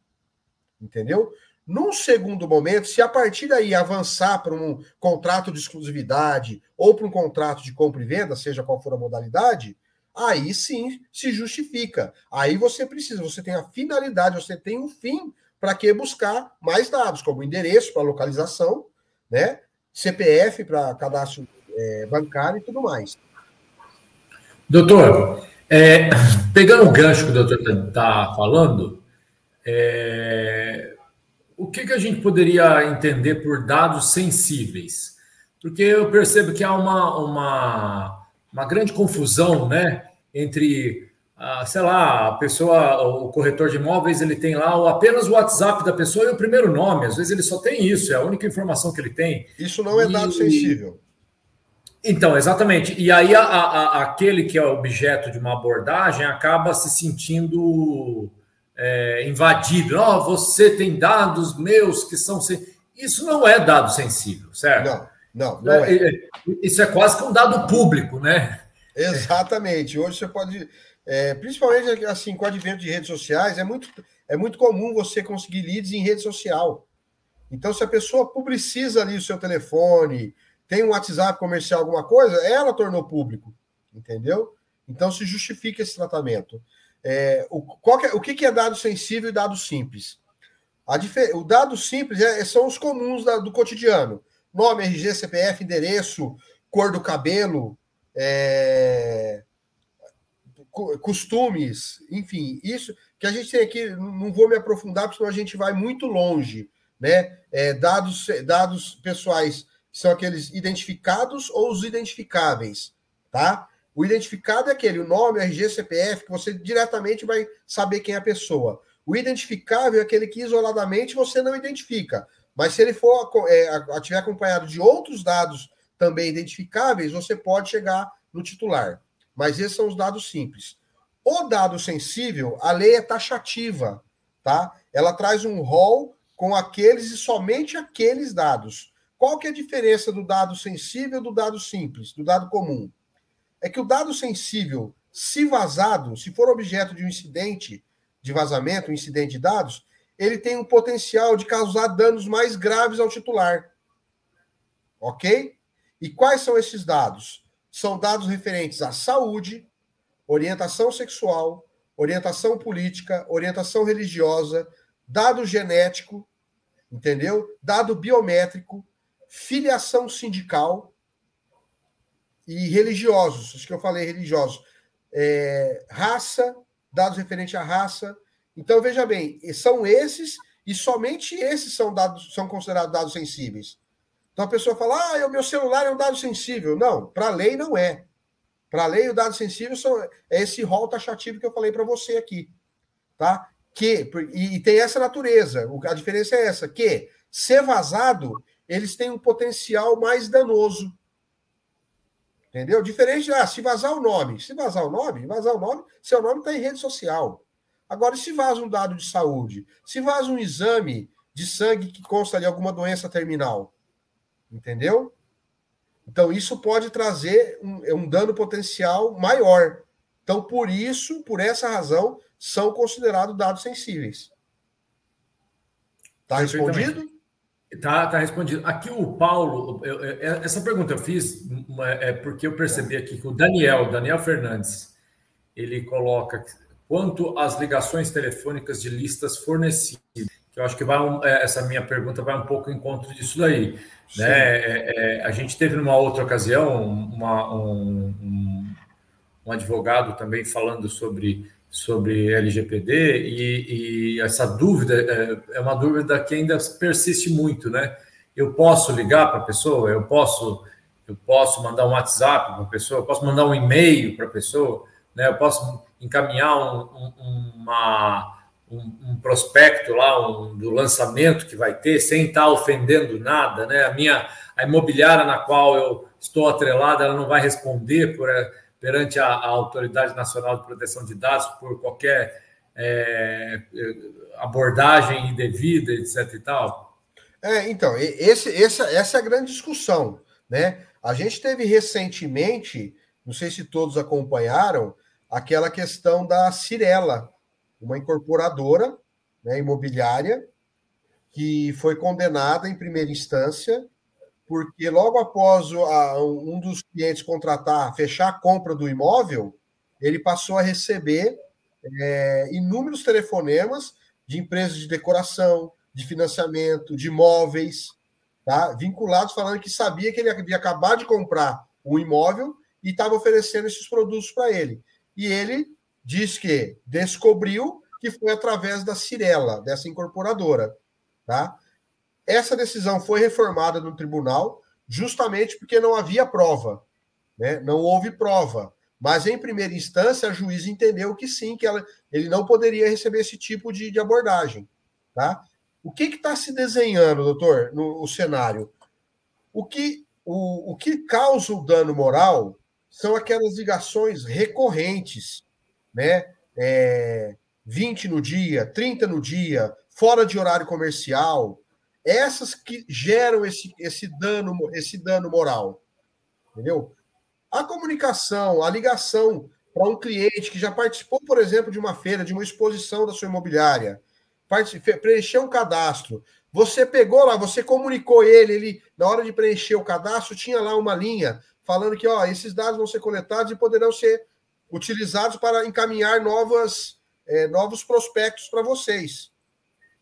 Speaker 2: Entendeu? Num segundo momento, se a partir daí avançar para um contrato de exclusividade ou para um contrato de compra e venda, seja qual for a modalidade, aí sim se justifica. Aí você precisa, você tem a finalidade, você tem um fim para que buscar mais dados, como endereço para localização, né? CPF para cadastro é, bancário e tudo mais.
Speaker 3: Doutor, é, pegando o gancho que o doutor está tá falando, é, o que, que a gente poderia entender por dados sensíveis? Porque eu percebo que há uma, uma, uma grande confusão né, entre ah, sei lá, a pessoa, o corretor de imóveis, ele tem lá apenas o WhatsApp da pessoa e o primeiro nome. Às vezes ele só tem isso, é a única informação que ele tem.
Speaker 2: Isso não é dado sensível.
Speaker 3: Então, exatamente. E aí a, a, aquele que é objeto de uma abordagem acaba se sentindo é, invadido. Oh, você tem dados meus que são. Isso não é dado sensível, certo?
Speaker 2: Não, não, não é. é.
Speaker 3: Isso é quase que um dado público, né?
Speaker 2: Exatamente. Hoje você pode é, principalmente assim, com o advento de redes sociais, é muito, é muito comum você conseguir leads em rede social. Então, se a pessoa publiciza ali o seu telefone, tem um WhatsApp comercial, alguma coisa, ela tornou público, entendeu? Então, se justifica esse tratamento. É, o, que é, o que é dado sensível e dado simples? o dado simples é, são os comuns da, do cotidiano. Nome, RG, CPF, endereço, cor do cabelo, é, costumes, enfim, isso que a gente tem aqui, não vou me aprofundar, porque senão a gente vai muito longe, né? É, dados, dados pessoais são aqueles identificados ou os identificáveis, tá? O identificado é aquele, o nome, RG, CPF, que você diretamente vai saber quem é a pessoa. O identificável é aquele que isoladamente você não identifica. Mas se ele for é, tiver acompanhado de outros dados também identificáveis, você pode chegar no titular. Mas esses são os dados simples. O dado sensível, a lei é taxativa, tá? Ela traz um rol com aqueles e somente aqueles dados. Qual que é a diferença do dado sensível do dado simples, do dado comum? É que o dado sensível, se vazado, se for objeto de um incidente de vazamento, um incidente de dados, ele tem um potencial de causar danos mais graves ao titular. Ok? E quais são esses dados? São dados referentes à saúde, orientação sexual, orientação política, orientação religiosa, dado genético, entendeu? Dado biométrico, filiação sindical e religiosos, os que eu falei religiosos, é, raça, dados referentes à raça. Então veja bem, são esses e somente esses são dados são considerados dados sensíveis. Então a pessoa fala: "Ah, o meu celular é um dado sensível". Não, para a lei não é. Para a lei, o dado sensível é esse rol taxativo que eu falei para você aqui. Tá? Que, e, e, tem essa natureza. A diferença é essa: que ser vazado, eles têm um potencial mais danoso. Entendeu? Diferente de ah, se vazar o nome. Se vazar o nome, vazar o nome, seu nome está em rede social. Agora, se vaza um dado de saúde, se vaza um exame de sangue que consta de alguma doença terminal, entendeu? Então, isso pode trazer um, é um dano potencial maior. Então, por isso, por essa razão, são considerados dados sensíveis. Está respondido?
Speaker 3: Está tá respondido. Aqui o Paulo, eu, eu, essa pergunta eu fiz é porque eu percebi aqui que o Daniel, Daniel Fernandes, ele coloca quanto às ligações telefônicas de listas fornecidas. Eu acho que vai um, é, essa minha pergunta vai um pouco em encontro disso daí. Né? É, é, a gente teve numa outra ocasião uma, um, um, um, advogado também falando sobre, sobre LGPD e, e essa dúvida é, é, uma dúvida que ainda persiste muito, né? Eu posso ligar para a pessoa, eu posso eu posso mandar um WhatsApp para a pessoa, eu posso mandar um e-mail para a pessoa, né? Eu posso encaminhar um, uma um, um prospecto lá um, do lançamento que vai ter, sem estar ofendendo nada, né? A minha a imobiliária na qual eu estou atrelado, ela não vai responder por, eh, perante a, a Autoridade Nacional de Proteção de Dados por qualquer é, abordagem indevida, etc. e tal.
Speaker 2: É, então, esse, essa, essa é a grande discussão, né? A gente teve recentemente, não sei se todos acompanharam, aquela questão da Cirela, uma incorporadora né, imobiliária que foi condenada em primeira instância porque logo após a, um dos clientes contratar, fechar a compra do imóvel, ele passou a receber é, inúmeros telefonemas de empresas de decoração, de financiamento, de imóveis, tá? vinculados, falando que sabia que ele havia acabado de comprar um imóvel e estava oferecendo esses produtos para ele. E ele diz que descobriu que foi através da Cirela, dessa incorporadora. Tá? Essa decisão foi reformada no tribunal justamente porque não havia prova. Né? Não houve prova. Mas, em primeira instância, a juiz entendeu que sim, que ela, ele não poderia receber esse tipo de, de abordagem. Tá? O que está se desenhando, doutor, no, no cenário? O que, o, o que causa o dano moral são aquelas ligações recorrentes, né? É, 20 no dia, 30 no dia, fora de horário comercial, essas que geram esse, esse dano, esse dano moral. Entendeu? A comunicação, a ligação para um cliente que já participou, por exemplo, de uma feira, de uma exposição da sua imobiliária, preencheu um cadastro. Você pegou lá, você comunicou ele, ele na hora de preencher o cadastro tinha lá uma linha falando que ó, esses dados vão ser coletados e poderão ser utilizados para encaminhar novas, é, novos prospectos para vocês.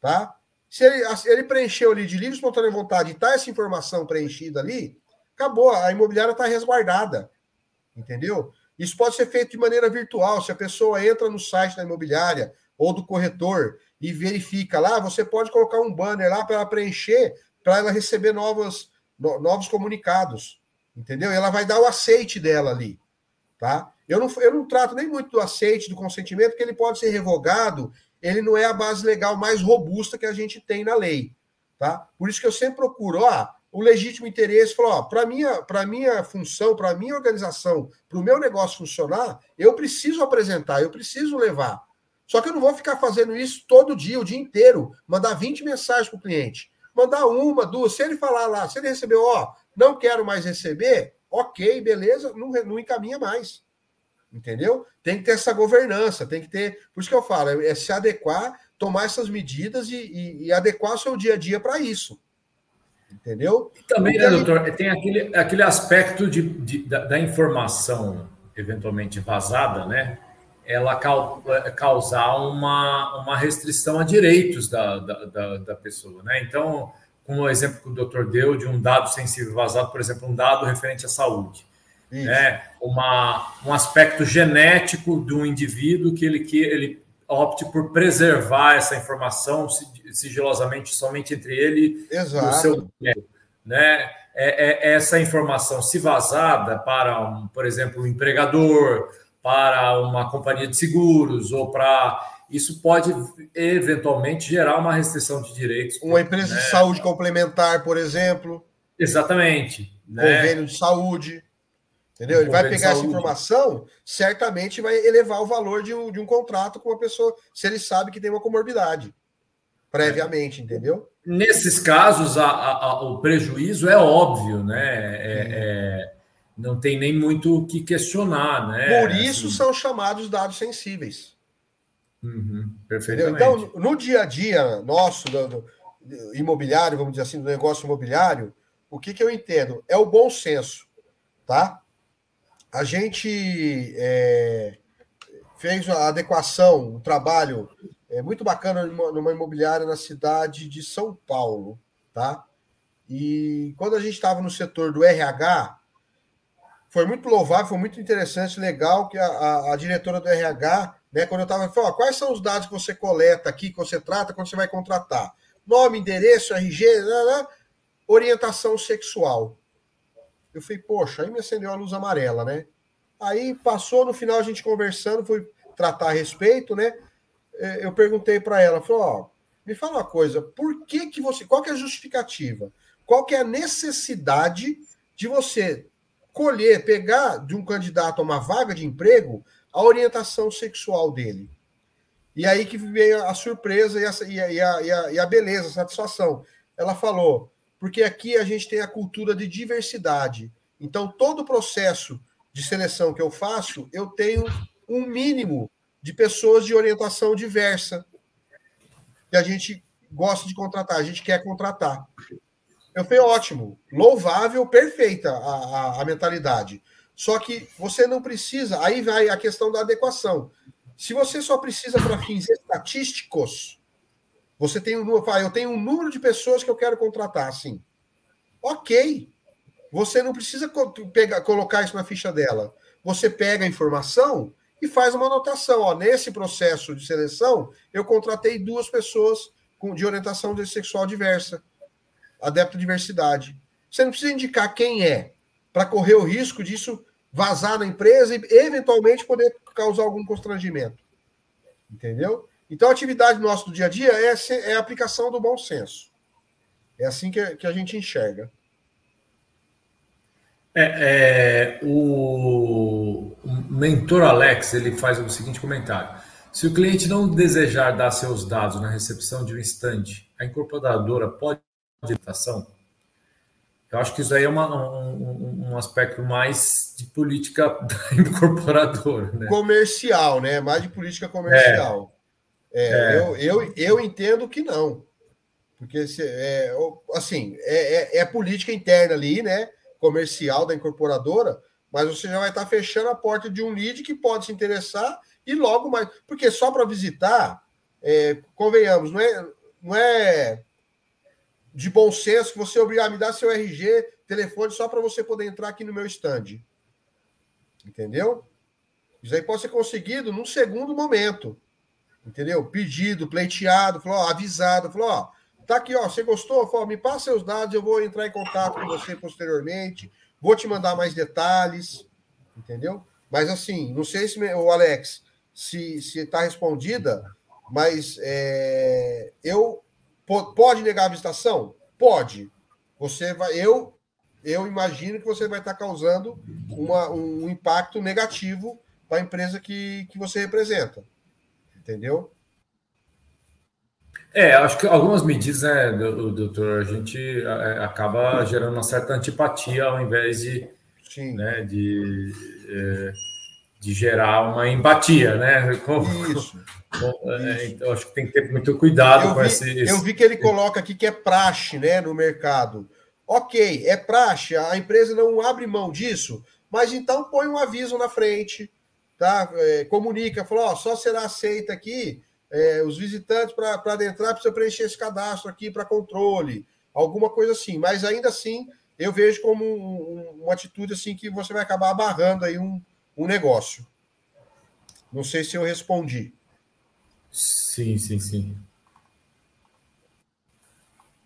Speaker 2: Tá? Se ele, ele preencheu ali de livre espontânea vontade e está essa informação preenchida ali, acabou, a imobiliária está resguardada. Entendeu? Isso pode ser feito de maneira virtual. Se a pessoa entra no site da imobiliária ou do corretor e verifica lá, você pode colocar um banner lá para ela preencher, para ela receber novos, no, novos comunicados. Entendeu? E ela vai dar o aceite dela ali. Tá? Eu não, eu não trato nem muito do aceite, do consentimento, porque ele pode ser revogado, ele não é a base legal mais robusta que a gente tem na lei. Tá? Por isso que eu sempre procuro, ó, o legítimo interesse, falou, para minha, para minha função, para minha organização, para o meu negócio funcionar, eu preciso apresentar, eu preciso levar. Só que eu não vou ficar fazendo isso todo dia, o dia inteiro, mandar 20 mensagens para o cliente. Mandar uma, duas, se ele falar lá, se ele recebeu, ó, não quero mais receber, ok, beleza, não, não encaminha mais. Entendeu? Tem que ter essa governança, tem que ter. Por isso que eu falo, é, é se adequar, tomar essas medidas e, e, e adequar o seu dia a dia para isso. Entendeu?
Speaker 3: Também, né, doutor, tem aquele, aquele aspecto de, de da, da, informação eventualmente vazada, né? Ela causar uma, uma restrição a direitos da, da, da, da pessoa, né? Então, como o exemplo que o doutor deu de um dado sensível vazado, por exemplo, um dado referente à saúde. Né? Uma, um aspecto genético do indivíduo que ele, que ele opte por preservar essa informação sigilosamente somente entre ele
Speaker 2: Exato. e o
Speaker 3: seu né? É, é, essa informação, se vazada para, um, por exemplo, um empregador, para uma companhia de seguros ou para isso pode eventualmente gerar uma restrição de direitos.
Speaker 2: Uma empresa né? de saúde complementar, por exemplo.
Speaker 3: Exatamente.
Speaker 2: Né? Convênio de saúde. Entendeu? Ele vai pegar essa informação, certamente vai elevar o valor de um, de um contrato com uma pessoa, se ele sabe que tem uma comorbidade, previamente, entendeu?
Speaker 3: Nesses casos, a, a, a, o prejuízo é óbvio, né? É, é, não tem nem muito o que questionar, né?
Speaker 2: Por isso assim... são chamados dados sensíveis.
Speaker 3: Uhum, perfeitamente.
Speaker 2: Então, no dia a dia nosso, do, do, imobiliário, vamos dizer assim, do negócio imobiliário, o que, que eu entendo? É o bom senso, tá? A gente é, fez a adequação, um trabalho é, muito bacana numa, imobiliária na cidade de São Paulo, tá? E quando a gente estava no setor do RH, foi muito louvável, foi muito interessante, legal que a, a, a diretora do RH, né, quando eu estava falando, quais são os dados que você coleta aqui, que você trata quando você vai contratar? Nome, endereço, RG, né, né, orientação sexual. Eu falei, poxa, aí me acendeu a luz amarela, né? Aí passou, no final a gente conversando, fui tratar a respeito, né? É, eu perguntei para ela, falou, ó, me fala uma coisa, por que que você, qual que é a justificativa? Qual que é a necessidade de você colher, pegar de um candidato a uma vaga de emprego a orientação sexual dele? E aí que veio a surpresa e a, e a, e a, e a beleza, a satisfação. Ela falou, porque aqui a gente tem a cultura de diversidade. Então, todo o processo de seleção que eu faço, eu tenho um mínimo de pessoas de orientação diversa que a gente gosta de contratar, a gente quer contratar. Eu falei, ótimo, louvável, perfeita a, a, a mentalidade. Só que você não precisa, aí vai a questão da adequação. Se você só precisa para fins estatísticos, você tem um número, eu tenho um número de pessoas que eu quero contratar, assim. Ok. Você não precisa pegar, colocar isso na ficha dela. Você pega a informação e faz uma anotação. Ó, nesse processo de seleção, eu contratei duas pessoas com, de orientação sexual diversa, adepto à diversidade. Você não precisa indicar quem é, para correr o risco disso vazar na empresa e eventualmente poder causar algum constrangimento. Entendeu? Então, a atividade nossa do dia a dia é, é a aplicação do bom senso. É assim que, que a gente enxerga.
Speaker 3: É, é, o, mentor Alex ele faz o seguinte comentário: se o cliente não desejar dar seus dados na recepção de um instante, a incorporadora pode orientação? Eu acho que isso aí é uma, um, um, aspecto mais de política da incorporadora. Né?
Speaker 2: Comercial, né? Mais de política comercial. É, é. Eu, eu, eu entendo que não. Porque, se, é, assim, é, é, é, política interna ali, né? Comercial da incorporadora, mas você já vai estar fechando a porta de um lead que pode se interessar e logo mais. Porque só para visitar, é, convenhamos, não é, não é de bom senso que você obrigar a me dar seu RG, telefone, só para você poder entrar aqui no meu stand. Entendeu? Isso aí pode ser conseguido num segundo momento. Entendeu? Pedido, pleiteado, falou, ó, avisado, falou, ó, tá aqui, ó, você gostou? Falou, me passa seus dados, eu vou entrar em contato com você posteriormente, vou te mandar mais detalhes, entendeu? Mas assim, não sei se o Alex se está respondida, mas é, eu pode negar a visitação? Pode. Você vai, eu eu imagino que você vai estar causando uma, um impacto negativo para a empresa que, que você representa. Entendeu?
Speaker 3: É, acho que algumas medidas, né, doutor, a gente é, acaba gerando uma certa antipatia ao invés de, Sim. Né, de, é, de gerar uma empatia, né? Com, Isso. Com, é, então, acho que tem que ter muito cuidado
Speaker 2: eu
Speaker 3: com
Speaker 2: vi,
Speaker 3: esse,
Speaker 2: esse. Eu vi que ele coloca aqui que é praxe, né, no mercado. Ok, é praxe, a empresa não abre mão disso, mas então põe um aviso na frente, tá? É, comunica, falou, ó, só será aceita aqui é, os visitantes para adentrar, precisa preencher esse cadastro aqui para controle, alguma coisa assim. Mas ainda assim, eu vejo como um, um, uma atitude assim que você vai acabar abarrando aí um, um negócio. Não sei se eu respondi.
Speaker 3: Sim, sim, sim.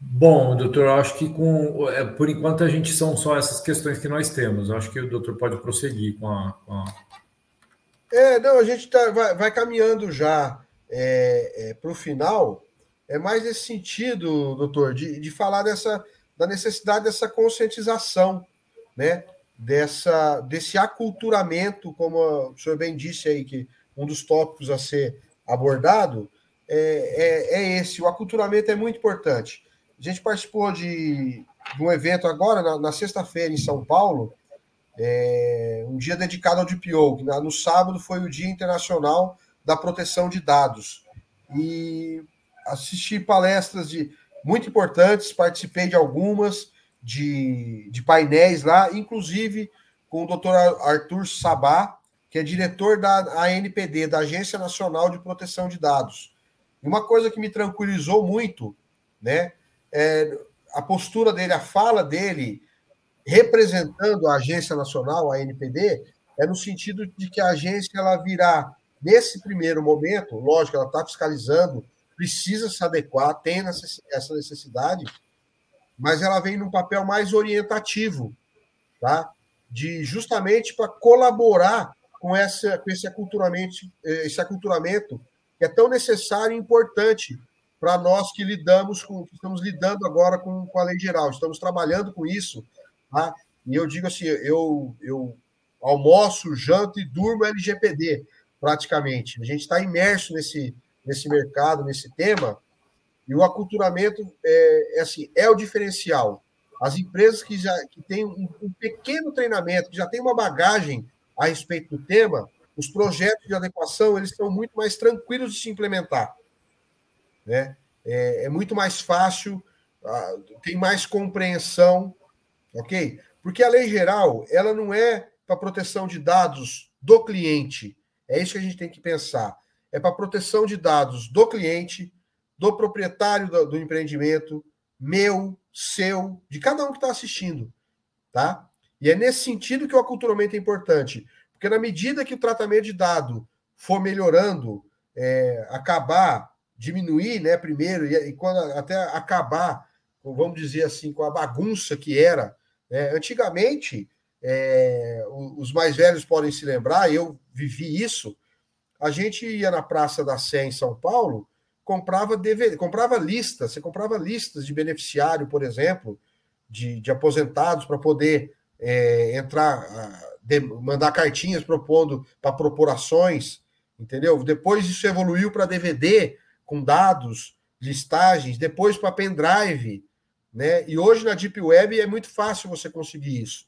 Speaker 3: Bom, doutor, eu acho que com, é, por enquanto a gente são só essas questões que nós temos. Eu acho que o doutor pode prosseguir com a. Com a...
Speaker 2: É, não, a gente tá, vai, vai caminhando já é, é, para o final. É mais nesse sentido, doutor, de, de falar dessa, da necessidade dessa conscientização, né? Dessa, desse aculturamento, como o senhor bem disse aí, que um dos tópicos a ser abordado é, é, é esse. O aculturamento é muito importante. A gente participou de, de um evento agora, na, na sexta-feira, em São Paulo, é, um dia dedicado ao DPO, no sábado foi o Dia Internacional da Proteção de Dados. E assisti palestras de muito importantes, participei de algumas, de, de painéis lá, inclusive com o doutor Arthur Sabá, que é diretor da ANPD, da Agência Nacional de Proteção de Dados. E uma coisa que me tranquilizou muito, né, é, a postura dele, a fala dele, representando a Agência Nacional, a NPD, é no sentido de que a agência ela virá, nesse primeiro momento, lógico, ela está fiscalizando, precisa se adequar, tem essa necessidade, mas ela vem num papel mais orientativo, tá? De justamente para colaborar com, essa, com esse, aculturamento, esse aculturamento que é tão necessário e importante para nós que lidamos com, estamos lidando agora com, com a lei geral, estamos trabalhando com isso, tá? E eu digo assim, eu, eu almoço, janto e durmo LGPD, praticamente. A gente está imerso nesse, nesse mercado, nesse tema, e o aculturamento é, é, assim, é o diferencial. As empresas que já que têm um, um pequeno treinamento, que já têm uma bagagem a respeito do tema, os projetos de adequação eles são muito mais tranquilos de se implementar né? É, é muito mais fácil, ah, tem mais compreensão, ok? Porque a lei geral, ela não é para proteção de dados do cliente. É isso que a gente tem que pensar. É para proteção de dados do cliente, do proprietário do, do empreendimento, meu, seu, de cada um que está assistindo, tá? E é nesse sentido que o aculturamento é importante, porque na medida que o tratamento de dado for melhorando, é, acabar diminuir, né, primeiro, e, e, quando até acabar, vamos dizer assim, com a bagunça que era. Né? Antigamente, é, os mais velhos podem se lembrar, eu vivi isso. A gente ia na Praça da Sé em São Paulo, comprava DVD, comprava listas, você comprava listas de beneficiário, por exemplo, de, de aposentados para poder é, entrar, de, mandar cartinhas propondo para propor ações, entendeu? Depois isso evoluiu para DVD, com dados, listagens, depois para pendrive, né? E hoje na Deep Web é muito fácil você conseguir isso,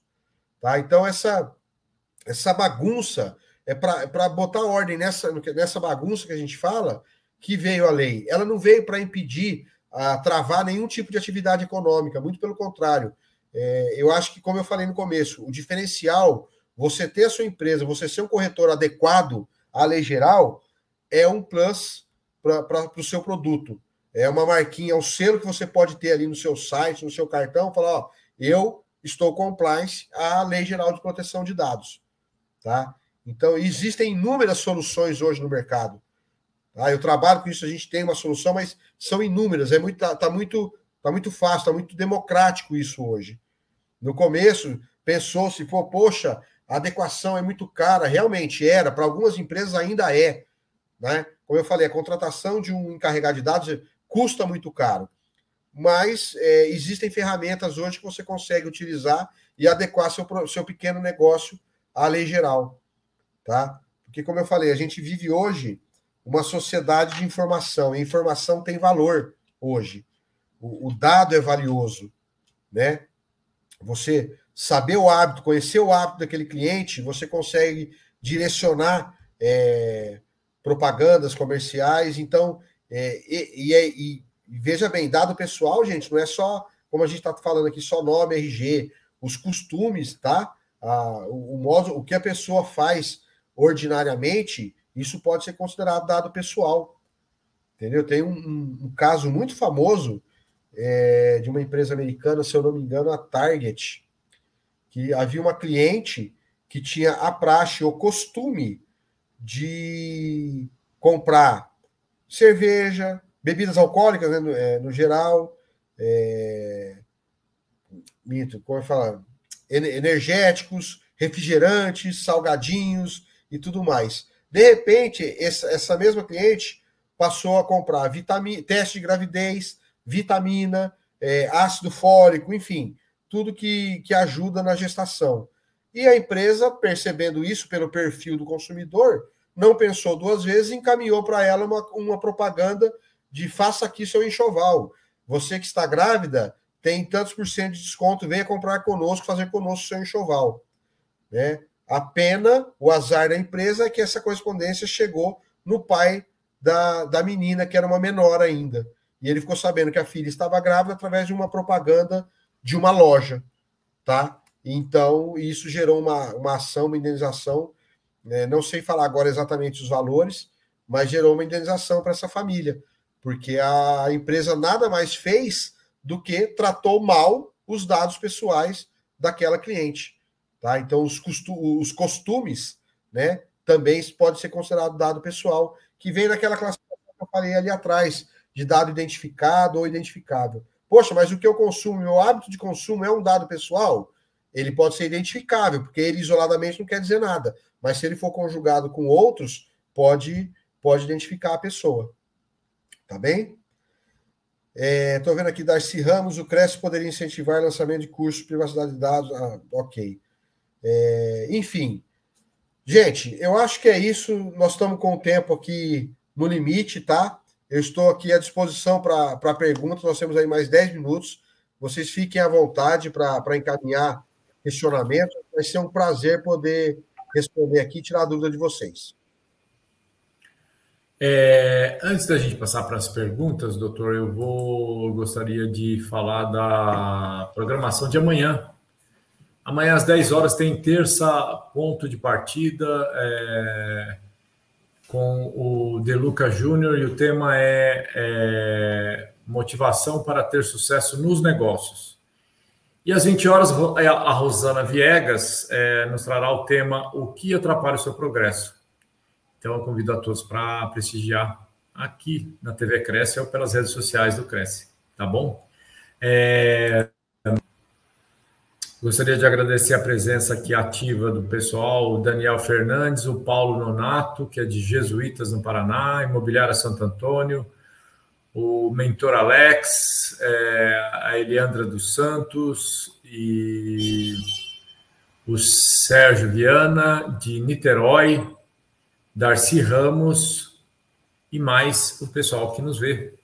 Speaker 2: tá? Então essa essa bagunça é para é botar ordem nessa nessa bagunça que a gente fala que veio a lei. Ela não veio para impedir a travar nenhum tipo de atividade econômica, muito pelo contrário. É, eu acho que, como eu falei no começo, o diferencial, você ter a sua empresa, você ser um corretor adequado a lei geral é um plus para o seu produto. É uma marquinha, é um selo que você pode ter ali no seu site, no seu cartão, falar, ó, eu estou compliance à Lei Geral de Proteção de Dados. Tá? Então, existem inúmeras soluções hoje no mercado. Tá? Eu trabalho com isso, a gente tem uma solução, mas são inúmeras. É muito, tá, tá muito, tá muito fácil, está muito democrático isso hoje. No começo, pensou-se, pô, poxa, a adequação é muito cara. Realmente era, para algumas empresas ainda é. Né? Como eu falei, a contratação de um encarregado de dados custa muito caro. Mas é, existem ferramentas hoje que você consegue utilizar e adequar seu, seu pequeno negócio à lei geral. Tá? Porque, como eu falei, a gente vive hoje uma sociedade de informação. E informação tem valor hoje. O, o dado é valioso. Né? Você saber o hábito, conhecer o hábito daquele cliente, você consegue direcionar é, propagandas comerciais. Então, é, e, e, e, veja bem, dado pessoal, gente, não é só, como a gente está falando aqui, só nome, RG, os costumes, tá? Ah, o, o modo, o que a pessoa faz ordinariamente, isso pode ser considerado dado pessoal. Entendeu? Tem um, um, um caso muito famoso é, de uma empresa americana, se eu não me engano, a Target, que havia uma cliente que tinha a praxe, o costume de comprar cerveja, bebidas alcoólicas, né, no, é, no, geral, é, mito, como eu falo, energéticos, refrigerantes, salgadinhos e tudo mais. De repente, essa, essa mesma cliente passou a comprar vitamina, teste de gravidez, vitamina, é, ácido fólico, enfim, tudo que, que ajuda na gestação. E a empresa, percebendo isso pelo perfil do consumidor, não pensou duas vezes encaminhou para ela uma, uma propaganda de faça aqui seu enxoval. Você que está grávida tem tantos por cento de desconto, venha comprar conosco, fazer conosco seu enxoval. Né? A pena, o azar da empresa é que essa correspondência chegou no pai da, da menina, que era uma menor ainda. E ele ficou sabendo que a filha estava grávida através de uma propaganda de uma loja. Tá? Então, isso gerou uma, uma ação, uma indenização né? Não sei falar agora exatamente os valores, mas gerou uma indenização para essa família, porque a empresa nada mais fez do que tratou mal os dados pessoais daquela cliente. Tá? Então, os, costu os costumes né, também pode ser considerado dado pessoal, que vem naquela classificação que eu falei ali atrás, de dado identificado ou identificável. Poxa, mas o que eu consumo, meu hábito de consumo é um dado pessoal? Ele pode ser identificável, porque ele isoladamente não quer dizer nada mas se ele for conjugado com outros, pode, pode identificar a pessoa. Tá bem? Estou é, vendo aqui Darcy Ramos, o Cresce poderia incentivar lançamento de cursos de privacidade de dados. Ah, ok. É, enfim, gente, eu acho que é isso. Nós estamos com o tempo aqui no limite, tá? Eu estou aqui à disposição para perguntas. Nós temos aí mais 10 minutos. Vocês fiquem à vontade para encaminhar questionamentos. Vai ser um prazer poder responder aqui e tirar a dúvida de vocês.
Speaker 3: É, antes da gente passar para as perguntas, doutor, eu vou gostaria de falar da programação de amanhã. Amanhã às 10 horas tem terça ponto de partida é, com o Deluca Júnior e o tema é, é motivação para ter sucesso nos negócios. E às 20 horas, a Rosana Viegas é, nos trará o tema O que atrapalha o seu progresso. Então, eu convido a todos para prestigiar aqui na TV Cresce ou pelas redes sociais do Cresce, tá bom? É... Gostaria de agradecer a presença aqui ativa do pessoal, o Daniel Fernandes, o Paulo Nonato, que é de Jesuítas no Paraná, Imobiliária Santo Antônio, o mentor Alex, é, a Eliandra dos Santos e o Sérgio Viana, de Niterói, Darcy Ramos e mais o pessoal que nos vê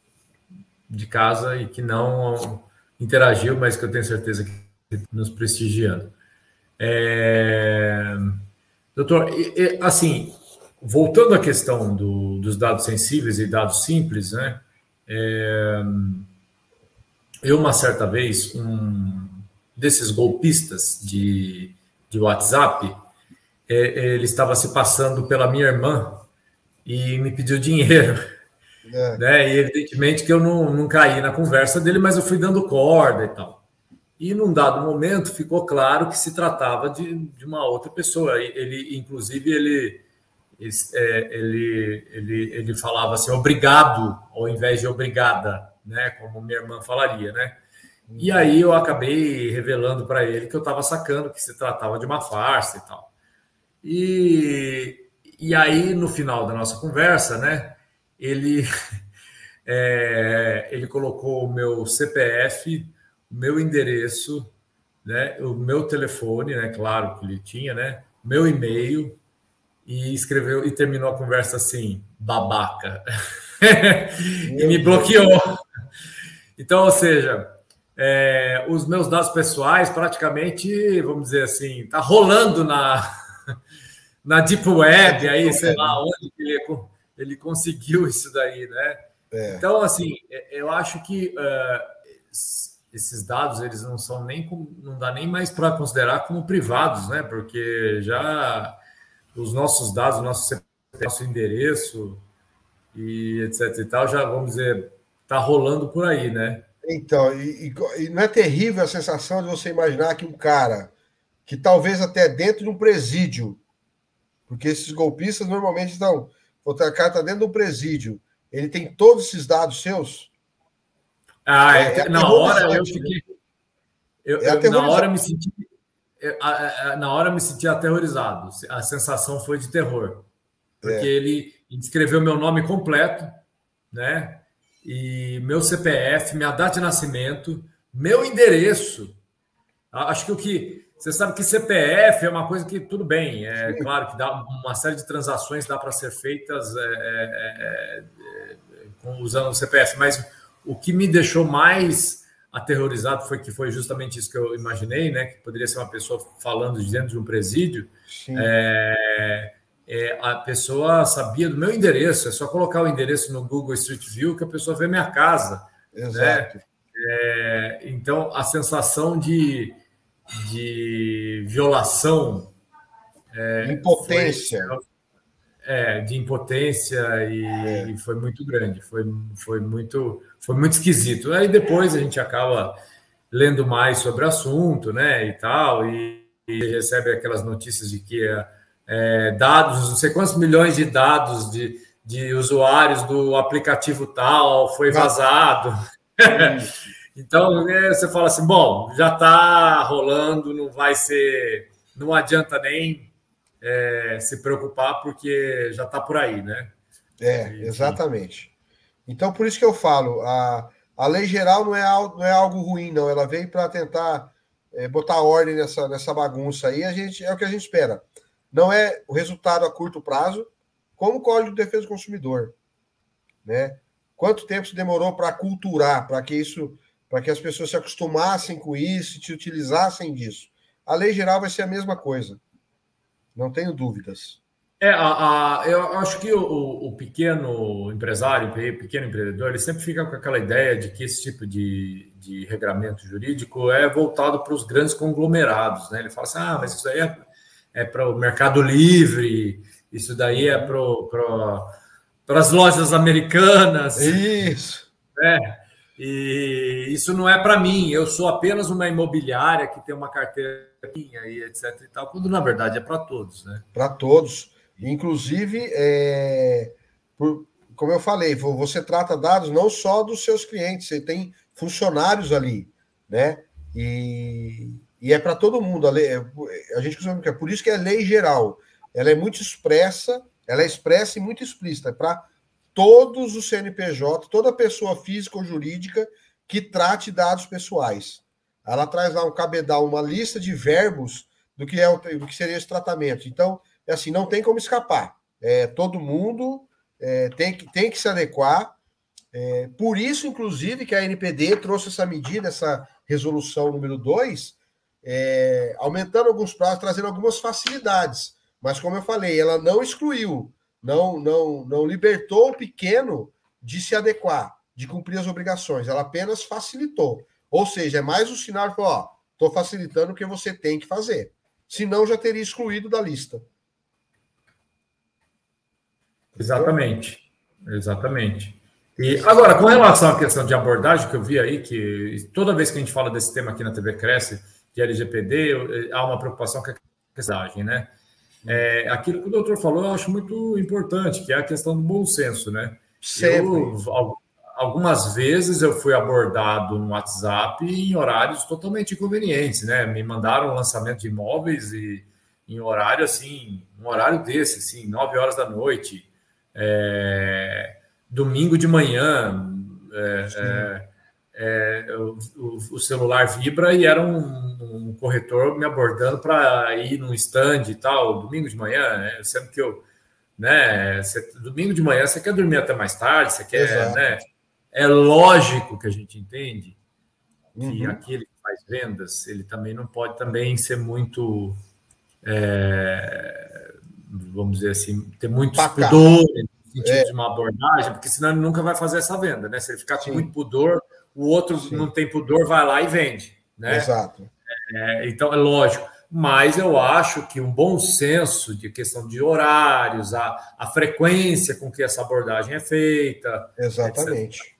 Speaker 3: de casa e que não interagiu, mas que eu tenho certeza que nos prestigiando. É... Doutor, assim, voltando à questão do, dos dados sensíveis e dados simples, né? É, eu, uma certa vez, um desses golpistas de, de WhatsApp, ele estava se passando pela minha irmã e me pediu dinheiro. É. Né? E evidentemente que eu não, não caí na conversa dele, mas eu fui dando corda e tal. E num dado momento ficou claro que se tratava de, de uma outra pessoa. Ele, inclusive, ele, é, ele, ele, ele falava assim, obrigado, ao invés de obrigada, né? Como minha irmã falaria, né? E aí eu acabei revelando para ele que eu estava sacando que se tratava de uma farsa e tal. E, e aí, no final da nossa conversa, né? Ele, é, ele colocou o meu CPF meu endereço, né, o meu telefone, né, claro que ele tinha, né, meu e-mail e escreveu e terminou a conversa assim, babaca. e me bloqueou. Então, ou seja, é, os meus dados pessoais praticamente, vamos dizer assim, tá rolando na na deep web aí, sei lá onde ele, ele conseguiu isso daí, né? É. Então, assim, é, eu acho que uh, esses dados eles não são nem não dá nem mais para considerar como privados, né? Porque já os nossos dados, nosso nosso endereço e etc e tal, já vamos dizer, tá rolando por aí, né?
Speaker 2: Então, e, e, não é terrível a sensação de você imaginar que um cara que talvez até dentro de um presídio, porque esses golpistas normalmente estão, o cara está dentro de um presídio, ele tem todos esses dados seus,
Speaker 3: ah, é, é na hora eu fiquei. Eu, é eu, na hora me senti. Na hora me senti aterrorizado. A sensação foi de terror. Porque é. ele escreveu meu nome completo, né? E meu CPF, minha data de nascimento, meu endereço. Acho que o que. Você sabe que CPF é uma coisa que tudo bem, é Sim. claro que dá uma série de transações dá para ser feitas é, é, é, usando o CPF, mas o que me deixou mais aterrorizado foi que foi justamente isso que eu imaginei, né? Que poderia ser uma pessoa falando de dentro de um presídio. É, é, a pessoa sabia do meu endereço, é só colocar o endereço no Google Street View que a pessoa vê minha casa. Né? Exato. Né? É, então, a sensação de, de violação.
Speaker 2: É, Impotência.
Speaker 3: Foi, é, de impotência e, é. e, foi muito grande, foi, foi, muito, foi muito esquisito. Aí depois a gente acaba lendo mais sobre o assunto, né, e tal, e, e recebe aquelas notícias de que é, dados, não sei quantos milhões de dados de, de usuários do aplicativo tal foi vazado. então é, você fala assim, bom, já está rolando, não vai ser, não adianta nem é, se preocupar, porque já está por aí, né?
Speaker 2: É, exatamente. Então, por isso que eu falo, a, a lei geral não é, não é algo ruim, não. Ela veio para tentar é, botar ordem nessa, nessa bagunça aí. A gente, é o que a gente espera. Não é o resultado a curto prazo, como o Código de Defesa do Consumidor. Né? Quanto tempo se demorou para culturar, para que isso, para que as pessoas se acostumassem com isso e se utilizassem disso? A lei geral vai ser a mesma coisa. Não tenho dúvidas.
Speaker 3: É, a, a, eu acho que o, o, pequeno empresário, o pequeno empreendedor, ele sempre fica com aquela ideia de que esse tipo de, de regramento jurídico é voltado para os grandes conglomerados. Né? Ele fala assim: ah, mas isso aí é, é para o mercado livre, isso daí é para as lojas americanas.
Speaker 2: Isso.
Speaker 3: É. E isso não é para mim, eu sou apenas uma imobiliária que tem uma carteira e etc e tal, quando na verdade é para todos, né?
Speaker 2: Para todos. Inclusive, é, por, como eu falei, você trata dados não só dos seus clientes, você tem funcionários ali, né? E, e é para todo mundo. A, lei, a gente costuma é por isso que é lei geral. Ela é muito expressa, ela é expressa e muito explícita, é para todos os CNPJ, toda pessoa física ou jurídica que trate dados pessoais. Ela traz lá um cabedal, uma lista de verbos do que é do que seria esse tratamento. Então, é assim, não tem como escapar. É, todo mundo é, tem, que, tem que se adequar. É, por isso, inclusive, que a NPD trouxe essa medida, essa resolução número 2, é, aumentando alguns prazos, trazendo algumas facilidades. Mas, como eu falei, ela não excluiu, não, não, não libertou o pequeno de se adequar, de cumprir as obrigações. Ela apenas facilitou. Ou seja, é mais um sinal de, ó, estou facilitando o que você tem que fazer. Senão já teria excluído da lista.
Speaker 3: Exatamente, exatamente. E agora, com relação à questão de abordagem que eu vi aí, que toda vez que a gente fala desse tema aqui na TV Cresce, de LGPD, há uma preocupação com a questão, né? É, aquilo que o doutor falou, eu acho muito importante, que é a questão do bom senso, né?
Speaker 2: Sempre.
Speaker 3: Eu, algumas vezes eu fui abordado no WhatsApp em horários totalmente inconvenientes, né? Me mandaram um lançamento de imóveis e em horário assim, um horário desse, assim, nove horas da noite, é, domingo de manhã, é, é, é o, o, celular vibra e era um, um corretor me abordando para ir num stand e tal, domingo de manhã, né? sendo que eu, né, você, domingo de manhã você quer dormir até mais tarde, você quer, Exato. né? É lógico que a gente entende que uhum. aquele que faz vendas, ele também não pode também ser muito, é, vamos dizer assim, ter muito pudor no sentido é. de uma abordagem, porque senão ele nunca vai fazer essa venda, né? Se ele ficar com Sim. muito pudor, o outro Sim. não tem pudor, vai lá e vende, né?
Speaker 2: Exato.
Speaker 3: É, então é lógico mas eu acho que um bom senso de questão de horários, a, a frequência com que essa abordagem é feita.
Speaker 2: Exatamente.
Speaker 3: Etc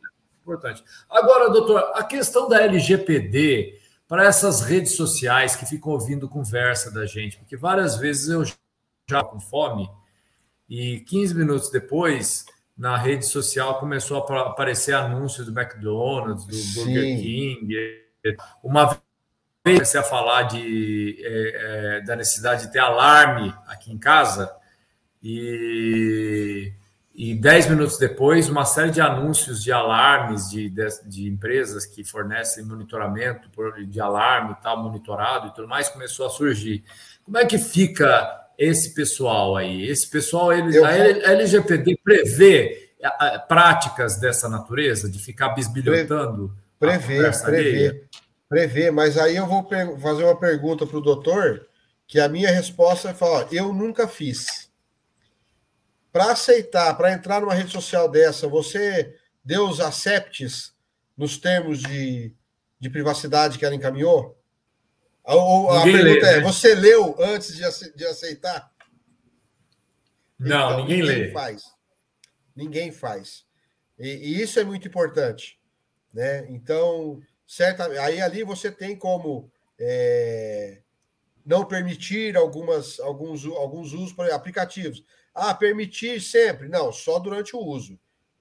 Speaker 3: importante. Agora, doutor, a questão da LGPD para essas redes sociais que ficam ouvindo conversa da gente, porque várias vezes eu já com fome e 15 minutos depois na rede social começou a aparecer anúncios do McDonald's, do Sim. Burger King. Uma vez comecei a falar de, é, é, da necessidade de ter alarme aqui em casa e e dez minutos depois, uma série de anúncios de alarmes de, de, de, empresas que fornecem monitoramento de alarme e tal, monitorado e tudo mais, começou a surgir. Como é que fica esse pessoal aí? Esse pessoal, ele, a LGPD prevê práticas dessa natureza, de ficar bisbilhotando?
Speaker 2: Prevê, prevê, prevê, mas aí eu vou fazer uma pergunta para o doutor, que a minha resposta é falar, eu nunca fiz para aceitar, para entrar numa rede social dessa, você deu os acceptes nos termos de, de privacidade que ela encaminhou? Ou a ninguém pergunta lê, é: né? você leu antes de, de aceitar?
Speaker 3: Não, então, ninguém, ninguém
Speaker 2: lê. faz. Ninguém faz. E, e, isso é muito importante. Né? Então, certa, aí ali você tem como é, não permitir algumas, alguns, alguns usos por aplicativos. Ah, permitir sempre. Não, só durante o uso.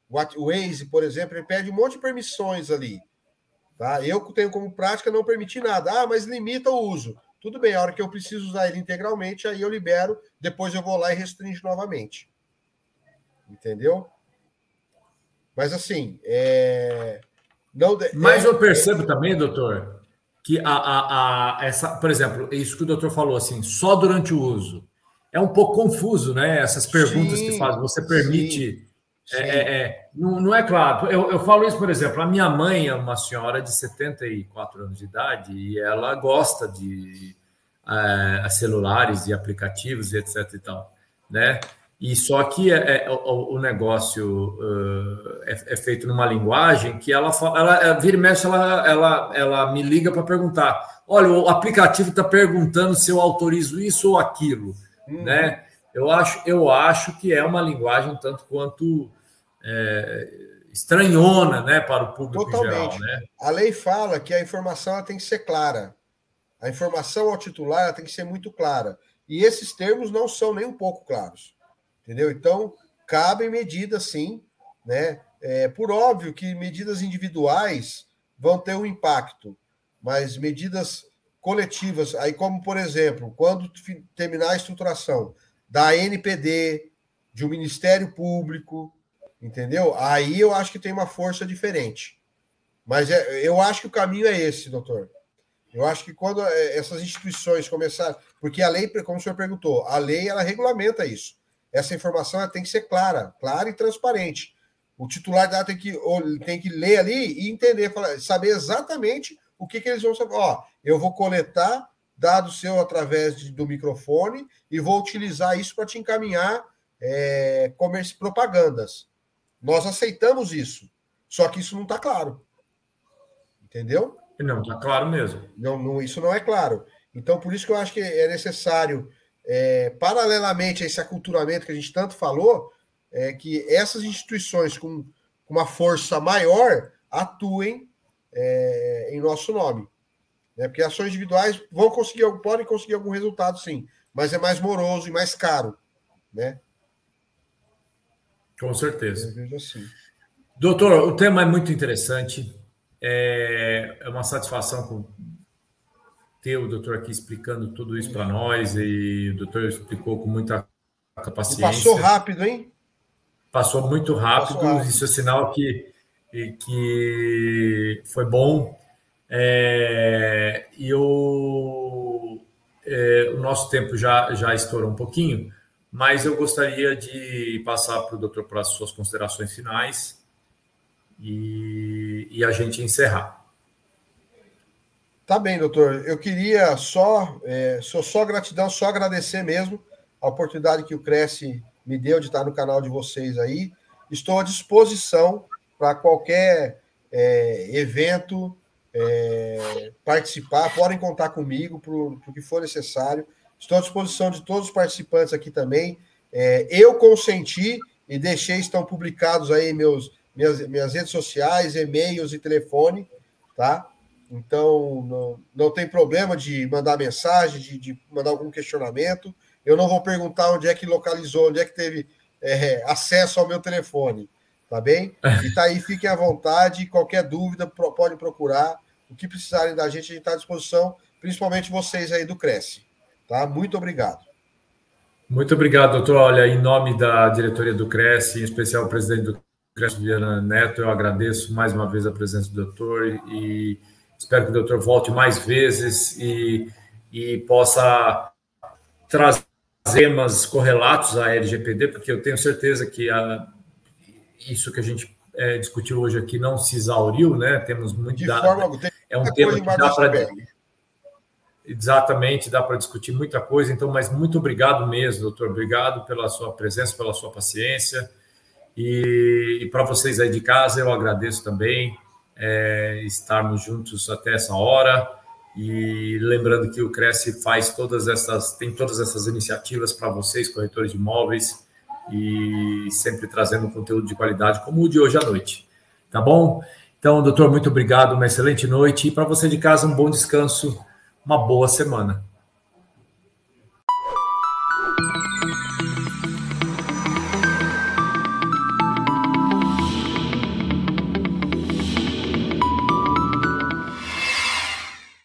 Speaker 2: O Waze, por exemplo, ele pede um monte de permissões ali. Tá? Eu tenho como prática não permitir nada. Ah, mas limita o uso. Tudo bem, a hora que eu preciso usar ele integralmente, aí eu libero, depois eu vou lá e restringo novamente. Entendeu? Mas assim, é...
Speaker 3: não Mas é... eu percebo é... também, doutor, que a, a, a, essa, por exemplo, isso que o doutor falou assim, só durante o uso é um pouco confuso, né? Essas perguntas sim, que faz. Você permite. Sim, sim. É, é, é, não, não, é claro. Eu, eu falo isso, por exemplo, a minha mãe é uma senhora de 74 anos de idade e ela gosta de é, celulares e aplicativos e etc e tal, né? E só que é, é o, o, negócio uh, é, é, feito numa linguagem que ela, fala, ela vira e mexe, ela, ela, ela me liga para perguntar: olha, o aplicativo está perguntando se eu autorizo isso ou aquilo uhum. né? Eu acho, eu acho que é uma linguagem tanto quanto é, estranhona, né, para o público Totalmente. geral, né?
Speaker 2: A lei fala que a informação tem que ser clara. A informação ao titular tem que ser muito clara. E esses termos não são nem um pouco claros. Entendeu? Então, cabem medidas sim, né? É, por óbvio que medidas individuais vão ter um impacto, mas medidas coletivas, aí como, por exemplo, quando terminar a estruturação da NPD, de um Ministério Público, entendeu? Aí eu acho que tem uma força diferente. Mas é, eu acho que o caminho é esse, doutor. Eu acho que quando é, essas instituições começarem. Porque a lei, como o senhor perguntou, a lei ela regulamenta isso. Essa informação tem que ser clara, clara e transparente. O titular dela tem que, tem que ler ali e entender, saber exatamente o que, que eles vão saber. Ó, eu vou coletar dados seu através de, do microfone e vou utilizar isso para te encaminhar é, comércio propagandas. Nós aceitamos isso, só que isso não está claro. Entendeu?
Speaker 3: Não, está claro mesmo.
Speaker 2: Não, não, isso não é claro. Então, por isso que eu acho que é necessário, é, paralelamente a esse aculturamento que a gente tanto falou, é, que essas instituições com, com uma força maior atuem é, em nosso nome. Né? Porque ações individuais vão conseguir, podem conseguir algum resultado, sim, mas é mais moroso e mais caro. Né?
Speaker 3: Com certeza.
Speaker 2: Assim.
Speaker 3: Doutor, o tema é muito interessante. É, é uma satisfação ter o doutor aqui explicando tudo isso para nós e o doutor explicou com muita paciência.
Speaker 2: Passou rápido, hein?
Speaker 3: Passou muito rápido, Passou rápido. isso é sinal que, que foi bom. É, e o, é, o nosso tempo já, já estourou um pouquinho, mas eu gostaria de passar para o doutor para as suas considerações finais e, e a gente encerrar.
Speaker 2: Tá bem, doutor. Eu queria só, é, sou só gratidão, só agradecer mesmo a oportunidade que o Cresce me deu de estar no canal de vocês aí. Estou à disposição para qualquer é, evento, é, participar, podem contar comigo para o que for necessário. Estou à disposição de todos os participantes aqui também. É, eu consenti e deixei, estão publicados aí meus, minhas, minhas redes sociais, e-mails e telefone, tá? Então, não, não tem problema de mandar mensagem, de, de, mandar algum questionamento. Eu não vou perguntar onde é que localizou, onde é que teve é, acesso ao meu telefone, tá bem? E tá aí, fiquem à vontade. Qualquer dúvida, pode procurar. O que precisarem da gente, a gente está à disposição, principalmente vocês aí do Cresce. Tá? Muito obrigado.
Speaker 3: Muito obrigado, doutor. Olha, em nome da diretoria do Cresce, em especial o presidente do Cresce, Viana Neto, eu agradeço mais uma vez a presença do doutor e Espero que o doutor volte mais vezes e, e possa trazer temas correlatos à LGPD, porque eu tenho certeza que a, isso que a gente é, discutiu hoje aqui não se exauriu, né? Temos muito
Speaker 2: De dado. Forma,
Speaker 3: é um tema que dá para exatamente dá para discutir muita coisa. Então, mas muito obrigado mesmo, doutor. Obrigado pela sua presença, pela sua paciência e, e para vocês aí de casa eu agradeço também é, estarmos juntos até essa hora. E lembrando que o Cresce faz todas essas, tem todas essas iniciativas para vocês, corretores de imóveis, e sempre trazendo conteúdo de qualidade, como o de hoje à noite. Tá bom? Então, doutor, muito obrigado, uma excelente noite. E para você de casa, um bom descanso, uma boa semana.